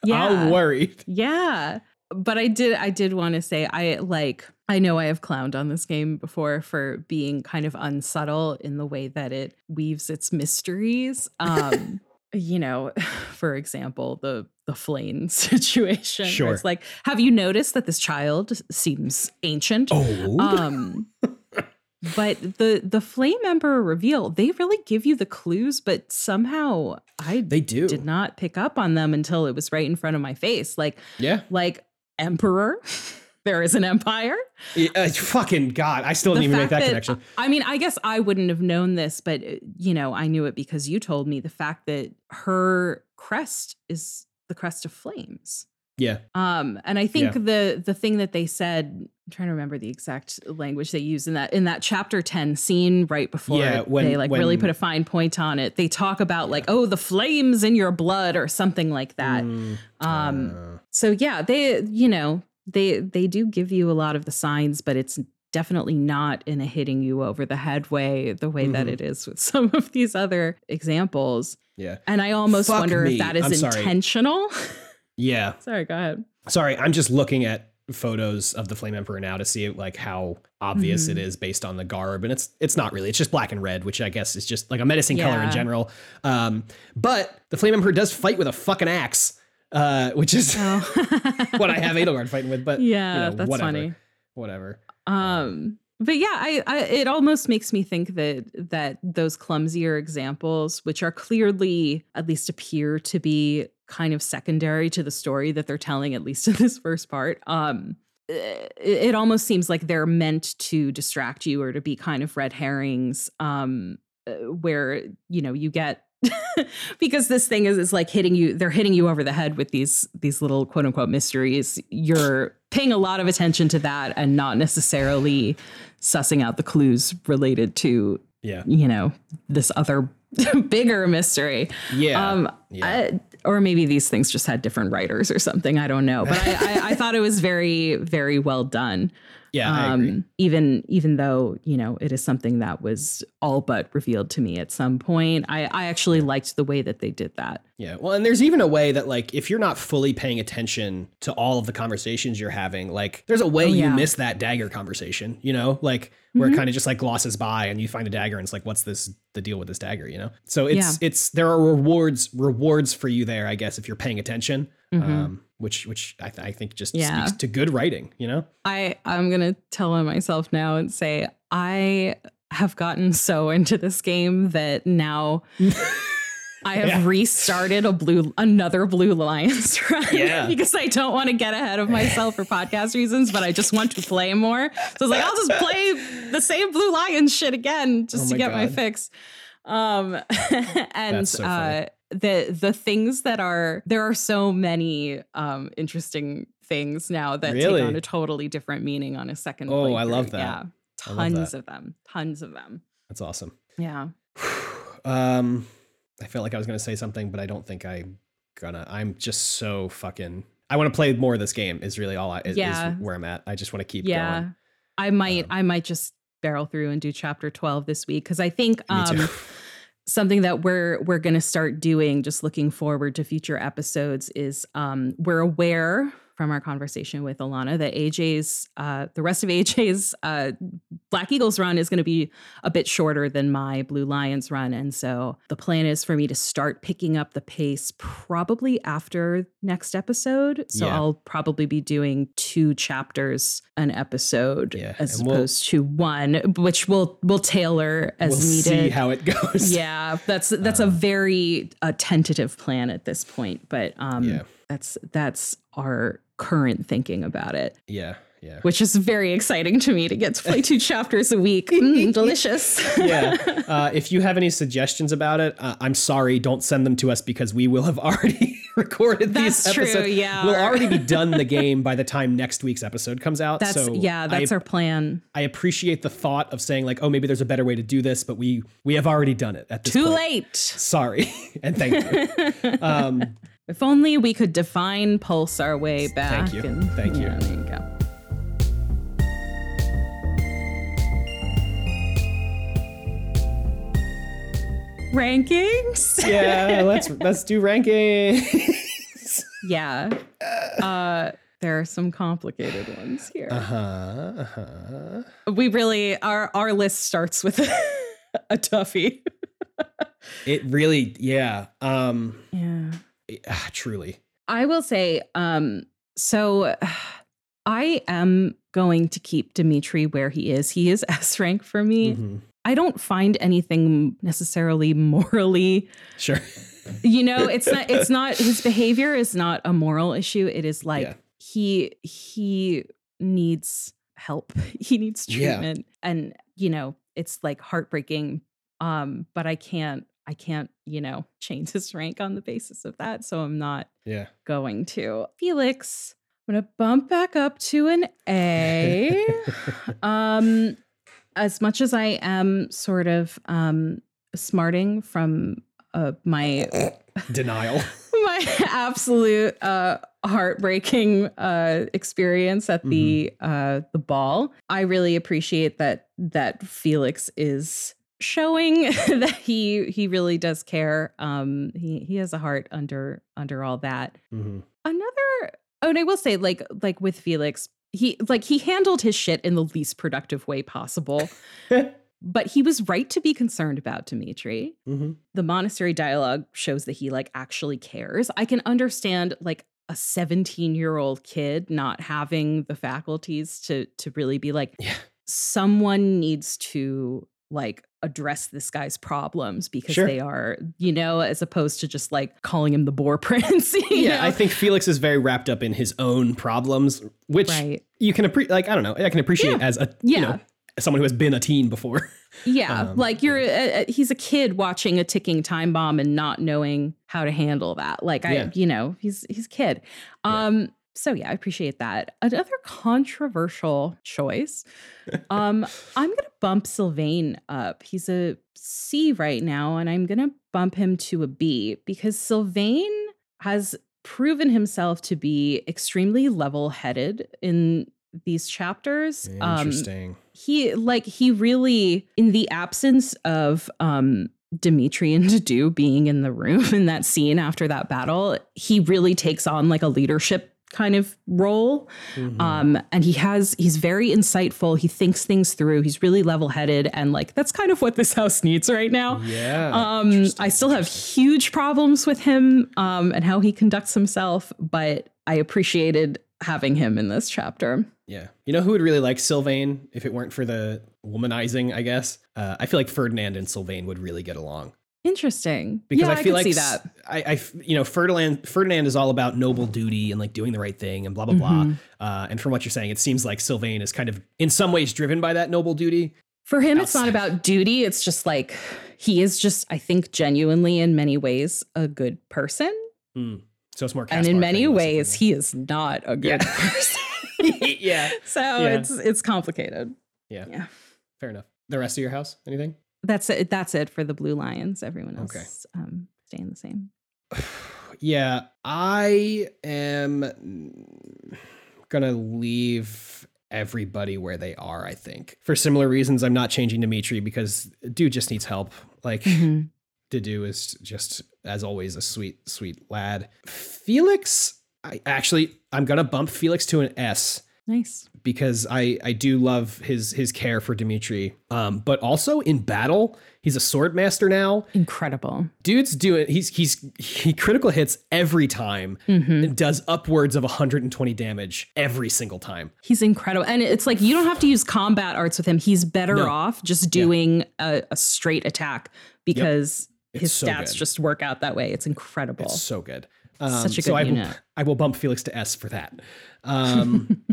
Yeah. I'm worried. Yeah. But I did I did want to say I like I know I have clowned on this game before for being kind of unsubtle in the way that it weaves its mysteries. [laughs] Um you know, [sighs] for example, the the Flayn [laughs] situation. Sure. It's like, have you noticed that this child seems ancient? Oh. Um [laughs] but the the flame emperor reveal, they really give you the clues, but somehow I they do. did not pick up on them until it was right in front of my face. Like, Yeah. like emperor, [laughs] there is an empire. Yeah, uh, fucking God. I still didn't even make that, connection. I mean, I guess I wouldn't have known this, but uh, you know, I knew it because you told me the fact that her crest is the crest of flames. Yeah. Um, and I think Yeah. the the thing that they said, I'm trying to remember the exact language they used in that in that chapter 10 scene right before Yeah, when- they like really put a fine point on it. They talk about like, oh, the flames in your blood or something like that. Mm, Um, uh, so yeah, they you know, they they do give you a lot of the signs, but it's definitely not in a hitting you over the head way, the way that Mhm. it is with [laughs] some of these other examples. Yeah. And I almost Fuck wonder me. if that is intentional. Yeah. [laughs] sorry, go ahead. Sorry, I'm just looking at photos of the Flame Emperor now to see like how obvious it Mhm. is based on the garb, and it's it's not really. It's just black and red, which I guess is just like a menacing color in general. Um, but the Flame Emperor does fight with a fucking axe, uh, which is Oh. [laughs] what I have [laughs] Edelgard fighting with. But yeah, you know, that's whatever, funny. Whatever. Um, but yeah, I, I it almost makes me think that that those clumsier examples, which are clearly at least appear to be kind of secondary to the story that they're telling, at least in this first part, um, it, it almost seems like they're meant to distract you or to be kind of red herrings, um, uh, where you know you get. [laughs] because this thing is is like hitting you they're hitting you over the head with these these little quote unquote mysteries you're paying a lot of attention to that and not necessarily sussing out the clues related to Yeah. you know this other [laughs] bigger mystery Yeah. um yeah. I- or maybe these things just had different writers or something i don't know but I, I i thought it was very very well done yeah. Um, even even though you know it is something that was all but revealed to me at some point i i actually liked the way that they did that Yeah. Well, and there's even a way that like if you're not fully paying attention to all of the conversations you're having, like there's a way Oh, you yeah. miss that dagger conversation, you know? Like where it Mhm. kind of just like glosses by and you find a dagger and it's like what's this the deal with this dagger, you know? So it's Yeah. it's there are rewards rewards for you there, I guess, if you're paying attention. Mhm. Um which which I, th- I think just Yeah. speaks to good writing, you know? I I'm gonna tell on myself now and say I have gotten so into this game that now [laughs] I have Yeah. restarted a blue another Blue Lions [laughs] run Yeah. because I don't want to get ahead of myself for podcast reasons, but I just want to play more. So I was like, I'll just play the same Blue Lions shit again just Oh to get my fix. Um [laughs] and so uh the the things that are there are so many um interesting things now that Really? take on a totally different meaning on a second Oh, I love that. yeah tons that. of them tons of them That's awesome. yeah [sighs] um I felt like I was gonna say something, but I don't think I'm gonna. I'm just so fucking I want to play more of this game is really all I is, Yeah. is where I'm at. I just want to keep yeah going. i might Um, i might just barrel through and do chapter 12 this week because i think um. [laughs] something that we're we're going to start doing just looking forward to future episodes is um we're aware from our conversation with Alana that AJ's uh the rest of AJ's uh Black Eagles run is going to be a bit shorter than my Blue Lions run and so the plan is for me to start picking up the pace probably after next episode so Yeah. I'll probably be doing two chapters an episode Yeah, as and we'll- opposed to one which we'll we'll tailor as we'll needed see how it goes. yeah, that's that's a Um, very uh, tentative plan at this point, but um, Yeah. that's that's our current thinking about it, yeah, yeah. which is very exciting to me to get to play two [laughs] chapters a week. [laughs] Mm, delicious. yeah. [laughs] Uh, if you have any suggestions about it, uh, I'm sorry. Don't send them to us because we will have already recorded these That's true, episodes. yeah. We'll already be done the game by the time next week's episode comes out. That's so yeah, that's I, our plan. I appreciate the thought of saying like, oh, maybe there's a better way to do this, but we we have already done it at this Too point. late. Sorry and thank you. Um, If only we could Divine Pulse our way back. Thank you. And, Thank you. yeah, there you go. Rankings. [laughs] yeah, let's let's do rankings. Yeah. [laughs] Uh, there are some complicated ones here. uh huh. Uh huh. we really our our list starts with [laughs] a toughie. It really, yeah. Um, Yeah. Ah, truly. I will say, um, so [sighs] I am going to keep Dimitri where he is. He is [laughs] S rank for me. Mhm. I don't find anything necessarily [laughs] morally Sure. [laughs] you know it's not it's not his behavior is not a moral issue it is like Yeah. he he needs help he needs Yeah. treatment and you know it's like heartbreaking um but i can't i can't you know [laughs] change his rank on the basis of that so i'm not Yeah. going to felix i'm gonna bump back up to an a [laughs] um as much as i am sort of um smarting from uh, my Denial. [laughs] my absolute uh, heartbreaking uh, experience at the uh, the ball. I really appreciate that that Felix is showing [laughs] that he he really does care. Um, he he has a heart under under all that. Mhm. Another oh, and I will say like like with Felix, he like he handled his shit in the least productive way possible. [laughs] but he was right to be concerned about Dimitri Mhm. the monastery dialogue shows that he like actually cares. I can understand like a 17 year old kid not having the faculties to to really be like Yeah. someone needs to like address this guy's problems because Sure. they are you know as opposed to just like calling him the boar [laughs] prince Yeah, know? I think Felix is very wrapped up in his own problems, which right you can appreciate. Like I don't know, I can appreciate Yeah. as a you Yeah. know someone who has been a teen before. [laughs] Yeah, Um, like you're uh, he's a kid watching a ticking time bomb and not knowing how to handle that. Like I Yeah. you know, he's he's a kid. Um so yeah, I appreciate that. Another controversial choice. [laughs] Um I'm going to bump Sylvain up. He's a C right now and I'm going to bump him to a B because Sylvain has proven himself to be extremely level-headed in these chapters. Um, Interesting. he like he really in the absence of um Dimitri and Dedue being in the room [laughs] in that scene after that battle, he really takes on like a leadership kind of role. Mhm. Um and he has he's very insightful. He thinks things through. He's really level-headed and like that's kind of what this house needs right now. yeah. Um, I still have huge problems with him um, and how he conducts himself, but I appreciated having him in this chapter. Yeah. You know who would really like Sylvain if it weren't for the womanizing, I guess? Uh, I feel like Ferdinand and Sylvain would really get along. Interesting. Because yeah, I feel could like see that. I, I you know, Ferdinand Ferdinand is all about noble duty and like doing the right thing and blah blah Mhm. blah. Uh, and from what you're saying, it seems like Sylvain is kind of in some ways driven by that noble duty. For him, it's not about duty. It's just like he is just, I think, genuinely in many ways a good person. Hmm. So it's more. and in many ways, he is not a good Yeah. [laughs] person. yeah. [laughs] so Yeah. it's it's complicated. Yeah. Yeah. Fair enough. The rest of your house, anything? That's it. That's it for the Blue Lions. Everyone else Okay. um, staying the same. [sighs] yeah, I am gonna leave everybody where they are. I think for similar reasons, I'm not changing Dimitri because dude just needs help. Like Mhm. Dedue is just, as always, a sweet, sweet lad. Felix, I actually, I'm gonna bump Felix to an S Nice. Because I I do love his his care for Dimitri. Um, but also in battle, he's a sword master now. Incredible. Dude's doing he's he's he critical hits every time Mhm. and does upwards of 120 damage every single time. He's incredible. And it's like you don't have to use combat arts with him. He's better No. off just doing a, a straight attack because It's his so stats good. just work out that way. It's incredible. It's so good. Um, Such a so good I will. I will bump Felix to S for that. Um, [laughs]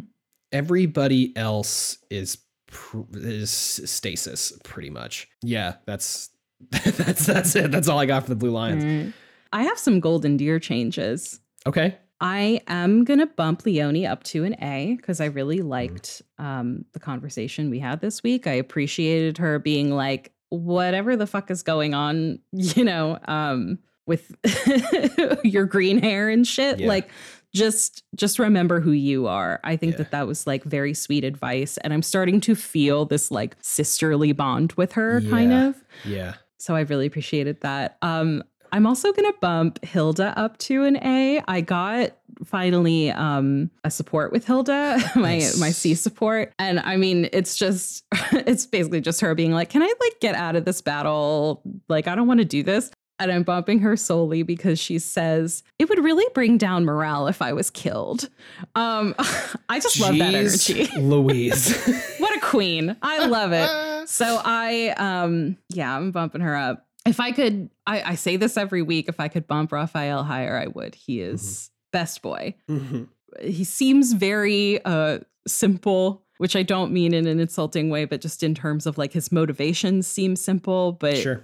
everybody else is pr- is stasis pretty much. Yeah, that's [laughs] that's that's it. That's all I got for the Blue Lions. Alright. I have some golden deer changes. Okay. I am gonna bump Leonie up to an A because I really liked um, the conversation we had this week. I appreciated her being like, whatever the fuck is going on, [laughs] you know, um, with [laughs] your green hair and shit. Yeah. Like, just just remember who you are. I think Yeah. that that was like very sweet advice, and I'm starting to feel this like sisterly bond with her, kind of. Yeah. So I really appreciated that. Um, I'm also gonna bump Hilda up to an A. I got finally um a support with Hilda, [laughs] my my C support. And I mean it's just [laughs] it's basically just her being like, Can I like get out of this battle? Like I don't want to do this. And I'm bumping her solely because she says it would really bring down morale if I was killed. Um [laughs] I just love that energy. [laughs] Louise. what a queen. I love it. [laughs] So I um yeah, I'm bumping her up. If I could I, I say this every week, if I could bump Raphael higher, I would. He is best boy. Mhm. He seems very uh simple, which I don't mean in an insulting way, but just in terms of like his motivations seem simple, but Sure.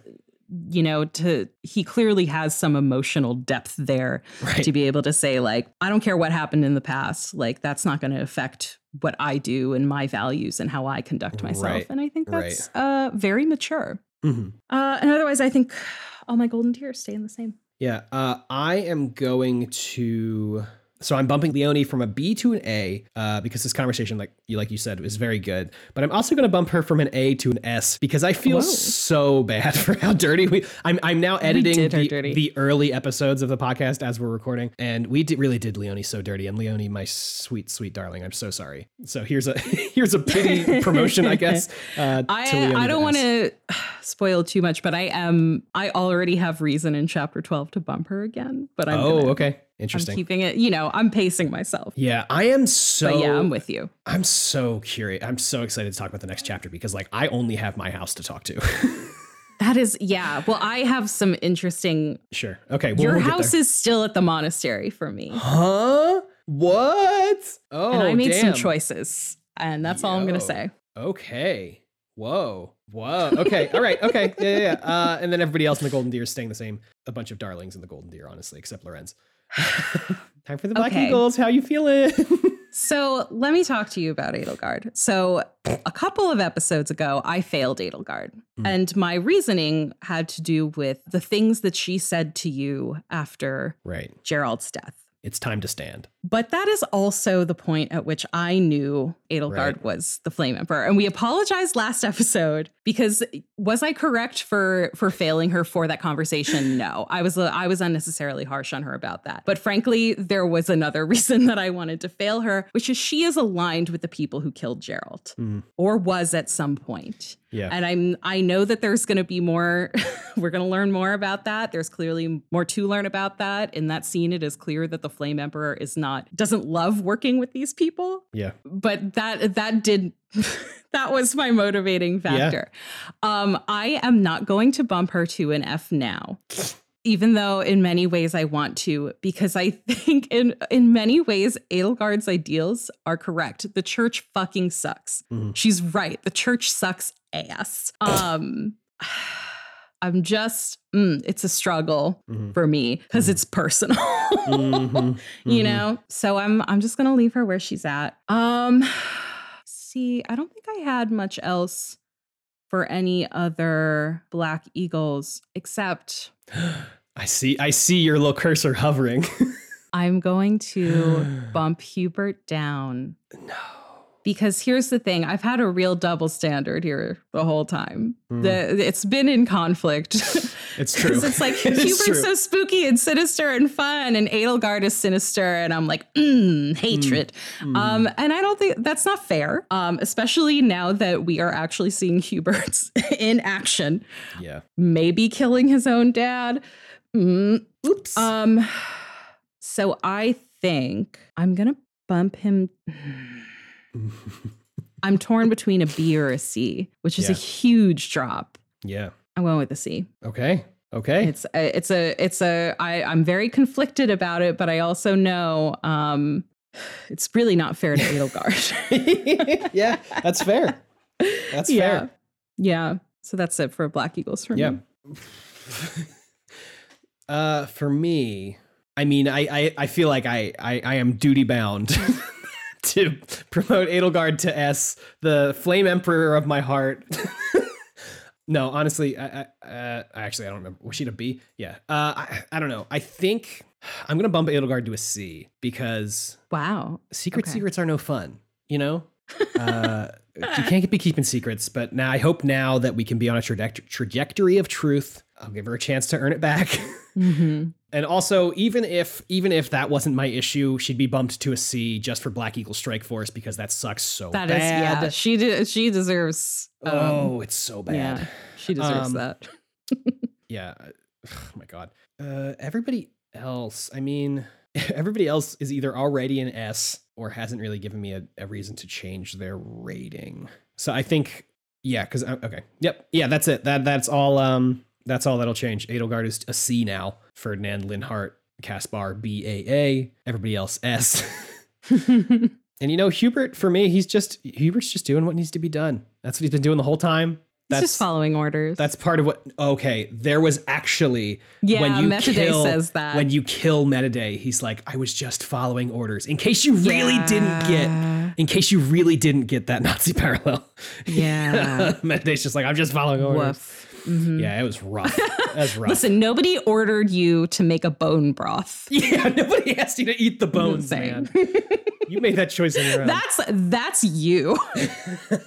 You know, to he clearly has some emotional depth there Right. to be able to say like i don't care what happened in the past like that's not going to affect what i do and my values and how i conduct myself Right, and i think right. that's uh very mature Mhm. uh and otherwise i think all my golden deers stay in the same Yeah, uh, I am going to. So I'm bumping Leonie from a B to an A uh, because this conversation, like you like you said, is very good. But I'm also going to bump her from an A to an S because I feel Whoa. so bad [laughs] for how dirty we. I'm I'm now editing the, the early episodes of the podcast as we're recording, and we did, really did Leonie so dirty. And Leonie, my sweet sweet darling, I'm so sorry. So here's a [laughs] here's a pity promotion, I guess. [laughs] Uh, to I Leonie I don't want to [sighs] spoil too much, but I am I already have reason in chapter 12 to bump her again. But I'm Oh, gonna- okay, I'm keeping it, you know, I'm pacing myself. yeah, I am so. But yeah, I'm with you. I'm so curious. I'm so excited to talk about the next chapter because like I only have my house to talk to. [laughs] That is, yeah. Well, I have some interesting. sure. Okay. Well, Your we'll house is still at the monastery for me, Huh? What? Oh, and I made some choices, and that's all I'm gonna say. Okay. Whoa. Whoa. Okay. All right. Okay. Yeah. Yeah. yeah. Uh, and then everybody else in the Golden Deer is staying the same. A bunch of darlings in the Golden Deer, honestly, except Lorenz. Time for the Black Okay. Eagles. How you feeling? [laughs] So let me talk to you about Edelgard. So a couple of episodes ago, I failed Edelgard. Mm. And my reasoning had to do with the things that she said to you after right. Jeralt's death. It's time to stand. But that is also the point at which I knew Edelgard Right. was the Flame Emperor. And we apologized last [laughs] episode because was I correct for for failing her for that conversation? No. I was I was unnecessarily harsh on her about that. But frankly, there was another [laughs] reason that I wanted to fail her, which is she is aligned with the people who killed Jeralt Mhm. or was at some point. Yeah. And I'm I know that there's going to be more [laughs] we're going to learn more about that. There's clearly more to learn about that. In that scene it is clear that the Flame Emperor is not doesn't love working with these people, yeah. but that that did [laughs] that was my motivating factor. Um I am not going to bump her to an F now. Even though in many ways I want to, because I [laughs] think in in many ways Edelgard's ideals are correct. The church fucking sucks. Mhm. She's right. The church sucks ass. Um, [sighs] [sighs] I'm just, mm, it's a struggle Mhm. for me because Mhm. it's personal. Mhm. [laughs] You Mhm. know, so I'm I'm just gonna leave her where she's at. Um, [sighs] see, I don't think I had much else for any other Black Eagles except [gasps] I see. I see your little cursor hovering. [laughs] I'm going to [gasps] bump Hubert down no. Because here's the thing i've had a real double standard here the whole time Mm. the, it's been in conflict [laughs] It's [laughs] true. it's like [laughs] hubert's so spooky and sinister and fun and edelgard is sinister and i'm like mm, hatred Mm. um and i don't think that's not fair um especially now that we are actually seeing hubert's in action yeah. maybe killing his own dad Mm, Oops. um so i think i'm gonna bump him [laughs] I'm torn between a B or a C, which is a huge drop. yeah. I'm going with a C. Okay. Okay. It's a, it's a it's a I I'm very conflicted about it, but I also know um [sighs] it's really not fair to Edelgard. [laughs] yeah, that's fair. That's yeah. fair. Yeah. So that's it for Black Eagles for Yeah. me. [laughs] uh, for me, I mean, I, I, I feel like I, I, I am duty bound [laughs] to promote Edelgard to S, the flame emperor of my heart. [laughs] no, honestly, I, I, uh, actually, I don't remember. Was she a B? Yeah. Uh, I, I don't know. I think I'm gonna bump Edelgard to a C because Wow. secret Okay. secrets are no fun. You know. [laughs] uh, you can't be keeping secrets, but now I hope now that we can be on a traject- trajectory of truth. I'll give her a chance to earn it back. hmm and also, even if even if that wasn't my issue, she'd be bumped to a C just for Black Eagle Strike Force because that sucks so That is bad. yeah. She de- she deserves um, oh, it's so bad. yeah. She deserves Um, that. [laughs] Yeah. Oh my god. Uh, everybody else, I mean, [laughs] everybody else is either already an S or hasn't really given me a, a reason to change their rating. So I think, yeah, because okay, yep, yeah, that's it. That that's all. Um, that's all that'll change. Edelgard is a C now. Ferdinand Linhardt, Caspar B A A. Everybody else S. [laughs] and you know, Hubert for me, he's just Hubert's just doing what needs to be done. That's what he's been doing the whole time. He's just following orders. That's part of what. Okay, there was actually yeah, when you Metodey kill says that. when you kill Metodey, he's like, I was just following orders. In case you really didn't get, in case you really didn't get that Nazi [laughs] parallel. Yeah. [laughs] Metodey's just like, I'm just following orders. Woof. Mhm. Yeah, it was rough. That's [laughs] rough. Listen, nobody ordered you to make a bone broth. [laughs] Yeah, nobody asked you to eat the [laughs] bones, man. You made that choice on your own. That's that's you.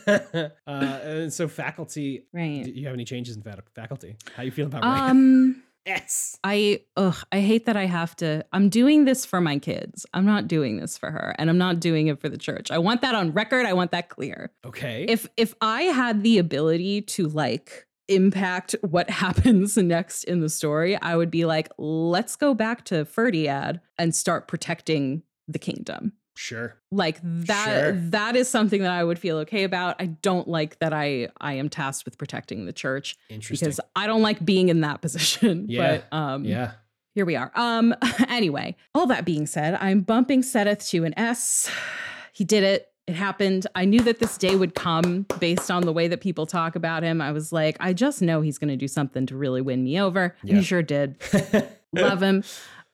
uh, and so faculty, do Right. you have any changes in faculty? How you feel about Rhea? Um yes. I ugh, I hate that I have to. I'm doing this for my kids. I'm not doing this for her, and I'm not doing it for the church. I want that on record. I want that clear. Okay. If if I had the ability to like impact what [laughs] happens next in the story, I would be like, let's go back to Fhirdiad and start protecting the kingdom. sure. Like that Sure. that is something that I would feel okay about. I don't like that I I am tasked with protecting the church Interesting. because I don't like being in that [laughs] position. Yeah. But um yeah. here we are. Um [laughs] anyway, all that being said, I'm bumping Seteth to an S. [sighs] He did it. It happened. I knew that this day would come based on the way that people talk about him. I was like, I just know he's going to do something to really win me over. Yeah. he sure did. [laughs] Love him.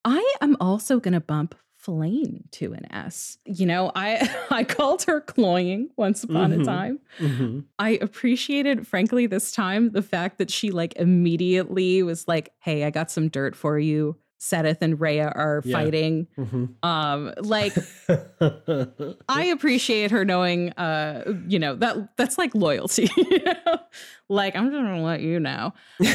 I am also going to bump Flayn to an S. You know, I [laughs] I called her cloying once upon Mhm. a time. Mhm. I appreciated, frankly, this time the fact that she like immediately was like, "Hey, I got some dirt for you." Seteth and Rhea are Yeah. fighting. Mhm. Um, like [laughs] I appreciate her knowing, uh, you know that that's like loyalty. [laughs] you know? Like I'm just gonna let you know.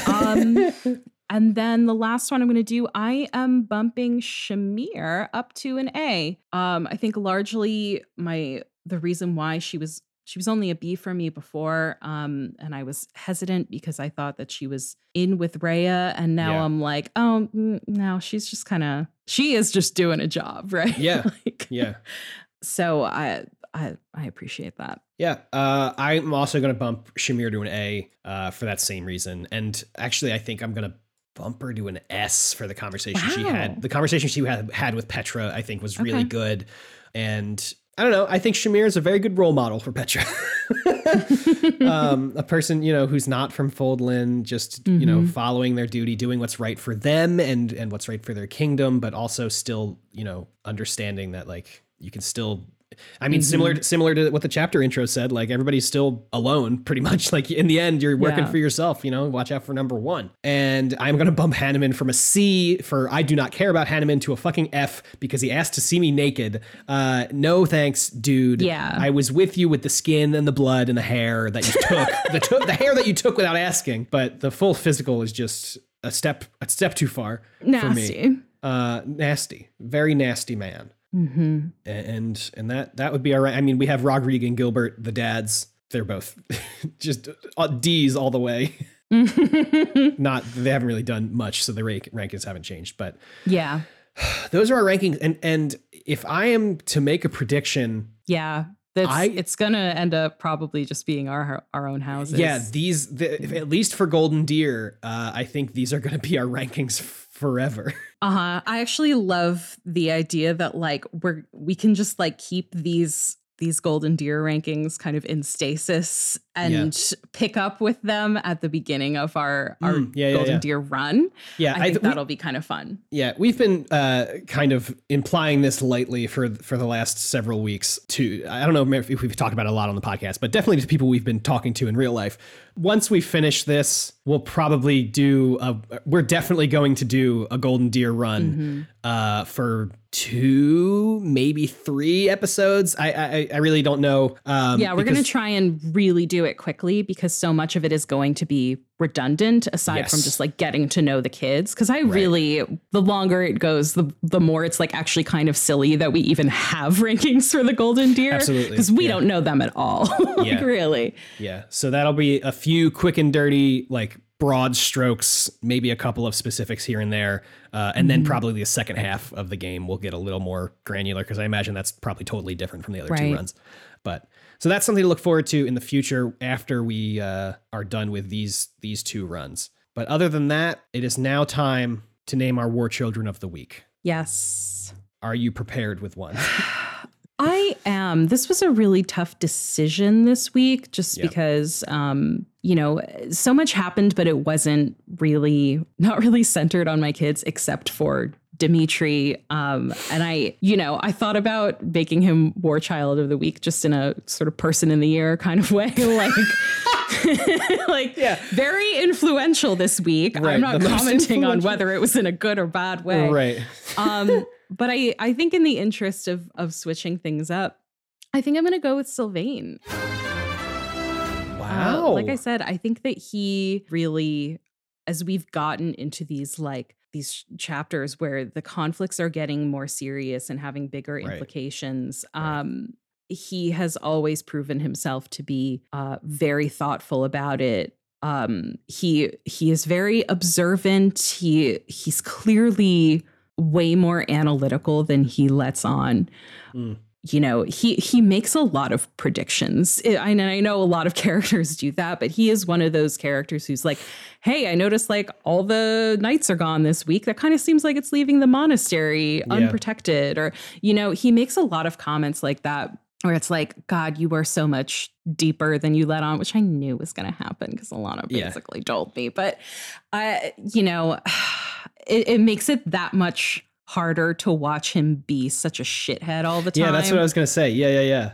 Um, [laughs] and then the last one I'm to do, I am bumping Shamir up to an A. Um, I think largely my the reason why she was she was only a B for me before, um, and I was hesitant because I thought that she was in with Rhea, and now Yeah. I'm like, oh mm, no, she's just kind of she is just doing a job, [laughs] right? Yeah. like, yeah. So I I I appreciate that. Yeah, uh, I'm also going to bump Shamir to an A uh, for that same reason. And actually, I think I'm going to bump her to an S for the conversation she had. The conversation she had, had with Petra, I think, was really Okay. good. And I don't know, I think Shamir is a very good role model for Petra. [laughs] um, a person, you know, who's not from Fodlan, just, you know, Mhm. following their duty, doing what's right for them and, and what's right for their kingdom, but also still, you know, understanding that, like, you can still I mean, similar similar to what the chapter intro said. Like everybody's still alone, [laughs] pretty much. Like in the end, you're working Yeah. for yourself. You know, watch out for number one. And I'm gonna bump Hanneman from a C for I do not care about Hanneman to a fucking F because he asked to see me naked. Uh, no thanks, dude. Yeah. I was with you with the skin and the blood and the hair that you took, [laughs] the took the hair that you took without asking. But the full physical is just a step a step too far for me. Uh, nasty, very nasty man Mm-hmm. and and that that would be all right. I mean, we have Rodrigue and Gilbert, the dads. They're both [laughs] just uh, D's all the way. [laughs] Not they haven't really done much, so the rank, rankings haven't changed. But yeah. [sighs] those are our rankings. And and if I am to make a prediction, Yeah. That's, I- it's gonna end up probably just being our our own houses. yeah, these the, at least for Golden Deer, uh, I think these are going to be our rankings forever. [laughs] Uh huh. I actually love the idea that like we're we can just like keep these these golden deer rankings kind of in stasis and pick up with them at the beginning of our our Mm, yeah, yeah, golden yeah. deer run. Yeah, I think we- that'll be kind of fun. Yeah, we've been uh, kind of implying this lightly for for the last several weeks. To I don't know if we've talked about it a lot on the podcast, but definitely to people we've been talking to in real life. Once we finish this, we'll probably do. A, we're definitely going to do a Golden Deer run uh, for two, maybe three episodes. I I, I really don't know. Um, yeah, we're going to try and really do it quickly because so much of it is going to be redundant aside from just like getting to know the kids cuz I really the longer it goes the the more it's like actually kind of silly that we even have [laughs] rankings for the golden deer Absolutely, because we yeah. don't know them at all. [laughs] like really. Yeah. So that'll be a few quick and dirty, like broad strokes, maybe a couple of specifics here and there. Uh, and then probably the second half of the game will get a little more granular because I imagine that's probably totally different from the other two runs. But so that's something to look forward to in the future after we uh, are done with these these two runs. But other than that, it is now time to name our war children of the week. Yes. Are you prepared with one? [sighs] [laughs] I am. This was a really tough decision this week just Yep. because um, you know, so much happened but it wasn't really not really centered on my kids except for Dimitri. Um, and I, you know, I thought about making him war child of the week just in a sort of person in the year kind of way. [laughs] like [laughs] like Yeah. very influential this week. Right, I'm not the commenting on whether it was in a good or bad way. Right. um, but I, I think in the interest of of switching things up, I think I'm gonna go with Sylvain. Uh, Wow. like I said, I think that he really, as we've gotten into these like these chapters where the conflicts are getting more serious and having bigger Right. implications, Right. um, he has always proven himself to be uh, very thoughtful about it. Um, he he is very observant. He he's clearly way more analytical than he lets on Mm. You know he he makes a lot of predictions. I- and i know a lot of [laughs] characters do that but he is one of those characters who's like hey i noticed like all the knights are gone this week. That kind of seems like it's leaving the monastery unprotected or you know he makes a lot of comments like that where it's like god you are so much deeper than you let on which i knew was going to happen because alana Yeah. basically told me but i you know [sighs] it, it makes it that much harder to watch him be such a shithead all the time Yeah, that's what I was gonna say. Yeah, yeah, yeah.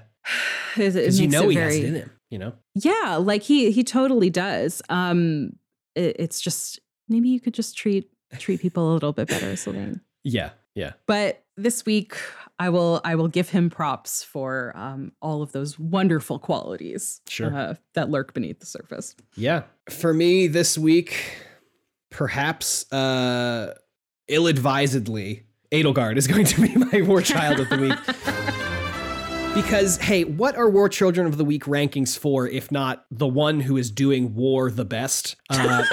[sighs] it, it Because you know it he very, has it in him. You know. yeah like he he totally does um it, it's just maybe you could just treat treat people a little bit better sylvain [laughs] Yeah, yeah. but this week i will i will give him props for um all of those wonderful qualities Sure. uh, that lurk beneath the surface Yeah. For me this week, perhaps uh ill-advisedly, Edelgard is going to be [laughs] my war child of the week. [laughs] Because hey, what are War Children of the Week rankings for if not the one who is doing war the best? Uh,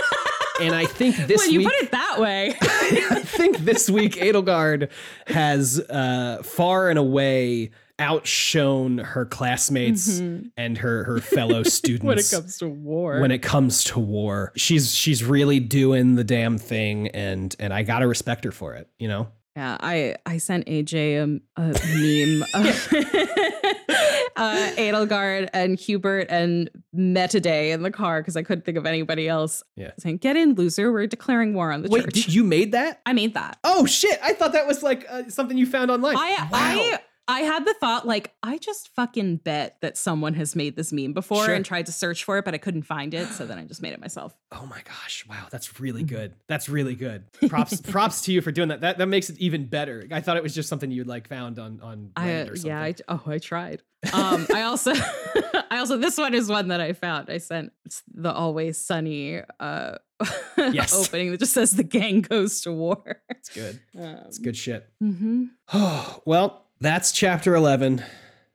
and I think [laughs] this when you week, put it that way I think this week Edelgard has uh, far and away outshone her classmates and her her fellow students [laughs] Mm-hmm. when it comes to war when it comes to war. She's she's really doing the damn thing, and and I gotta respect her for it. You know. Yeah, I I sent AJ a, a meme [laughs] of [laughs] uh, Edelgard and Hubert and Metodey in the car because I couldn't think of anybody else. Yeah. saying, "Get in, loser! We're declaring war on the Wait, church." you made that? I made that. Oh shit! I thought that was like uh, something you found online. I Wow. I I had the thought like I just fucking bet that someone has made this meme before Sure. and tried to search for it, but I couldn't find it, so then I just made it myself. [gasps] Oh my gosh! Wow, that's really Mm-hmm. good. That's really good. [laughs] Props props to you for doing that. That that makes it even better. I thought it was just something you'd like found on on I or something. yeah, I, oh, I tried. Um, I also, [laughs] I also, this one is one that I found. I sent it's the always sunny uh, [laughs] Yes. opening that just says the gang goes to war. it's good. Um, It's good shit. Mm-hmm. Oh [sighs] well, that's chapter eleven,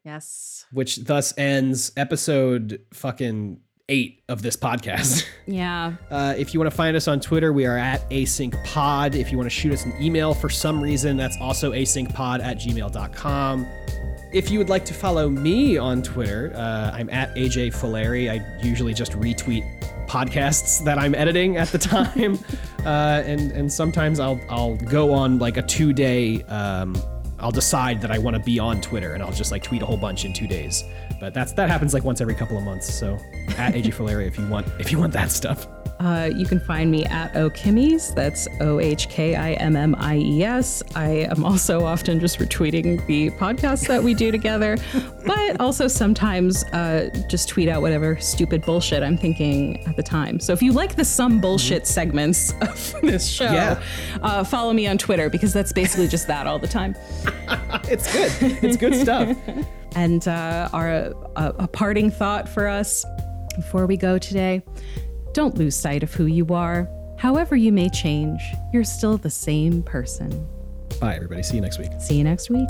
Yes. which thus ends episode fucking eight of this podcast. [laughs] Yeah. Uh, if you want to find us on Twitter, we are at asyncpod. If you want to shoot us an email for some reason, that's also asyncpod at gmail.com. If you would like to follow me on Twitter, uh, I'm at AJ Folari. I usually just retweet podcasts that I'm editing at the [laughs] time, uh, and and sometimes I'll I'll go on like a two day. Um, I'll decide that I want to be on Twitter, and I'll just like tweet a whole bunch in two days. But that's that happens like once every couple of months. So at AJ Folari if you want if you want that stuff. Uh, you can find me at Ohkimmies. That's O H K I M M I E S. I am also often just retweeting the podcasts that we do together, [laughs] but also sometimes uh, just tweet out whatever stupid bullshit I'm thinking at the time. So if you like the some bullshit segments [laughs] of this show, Yeah. uh, follow me on Twitter because that's basically just that all the time. [laughs] It's good. It's good stuff. And uh, our a, a parting thought for us before we go today don't lose sight of who you are. However, you may change, you're still the same person. Bye, everybody. See you next week. See you next week.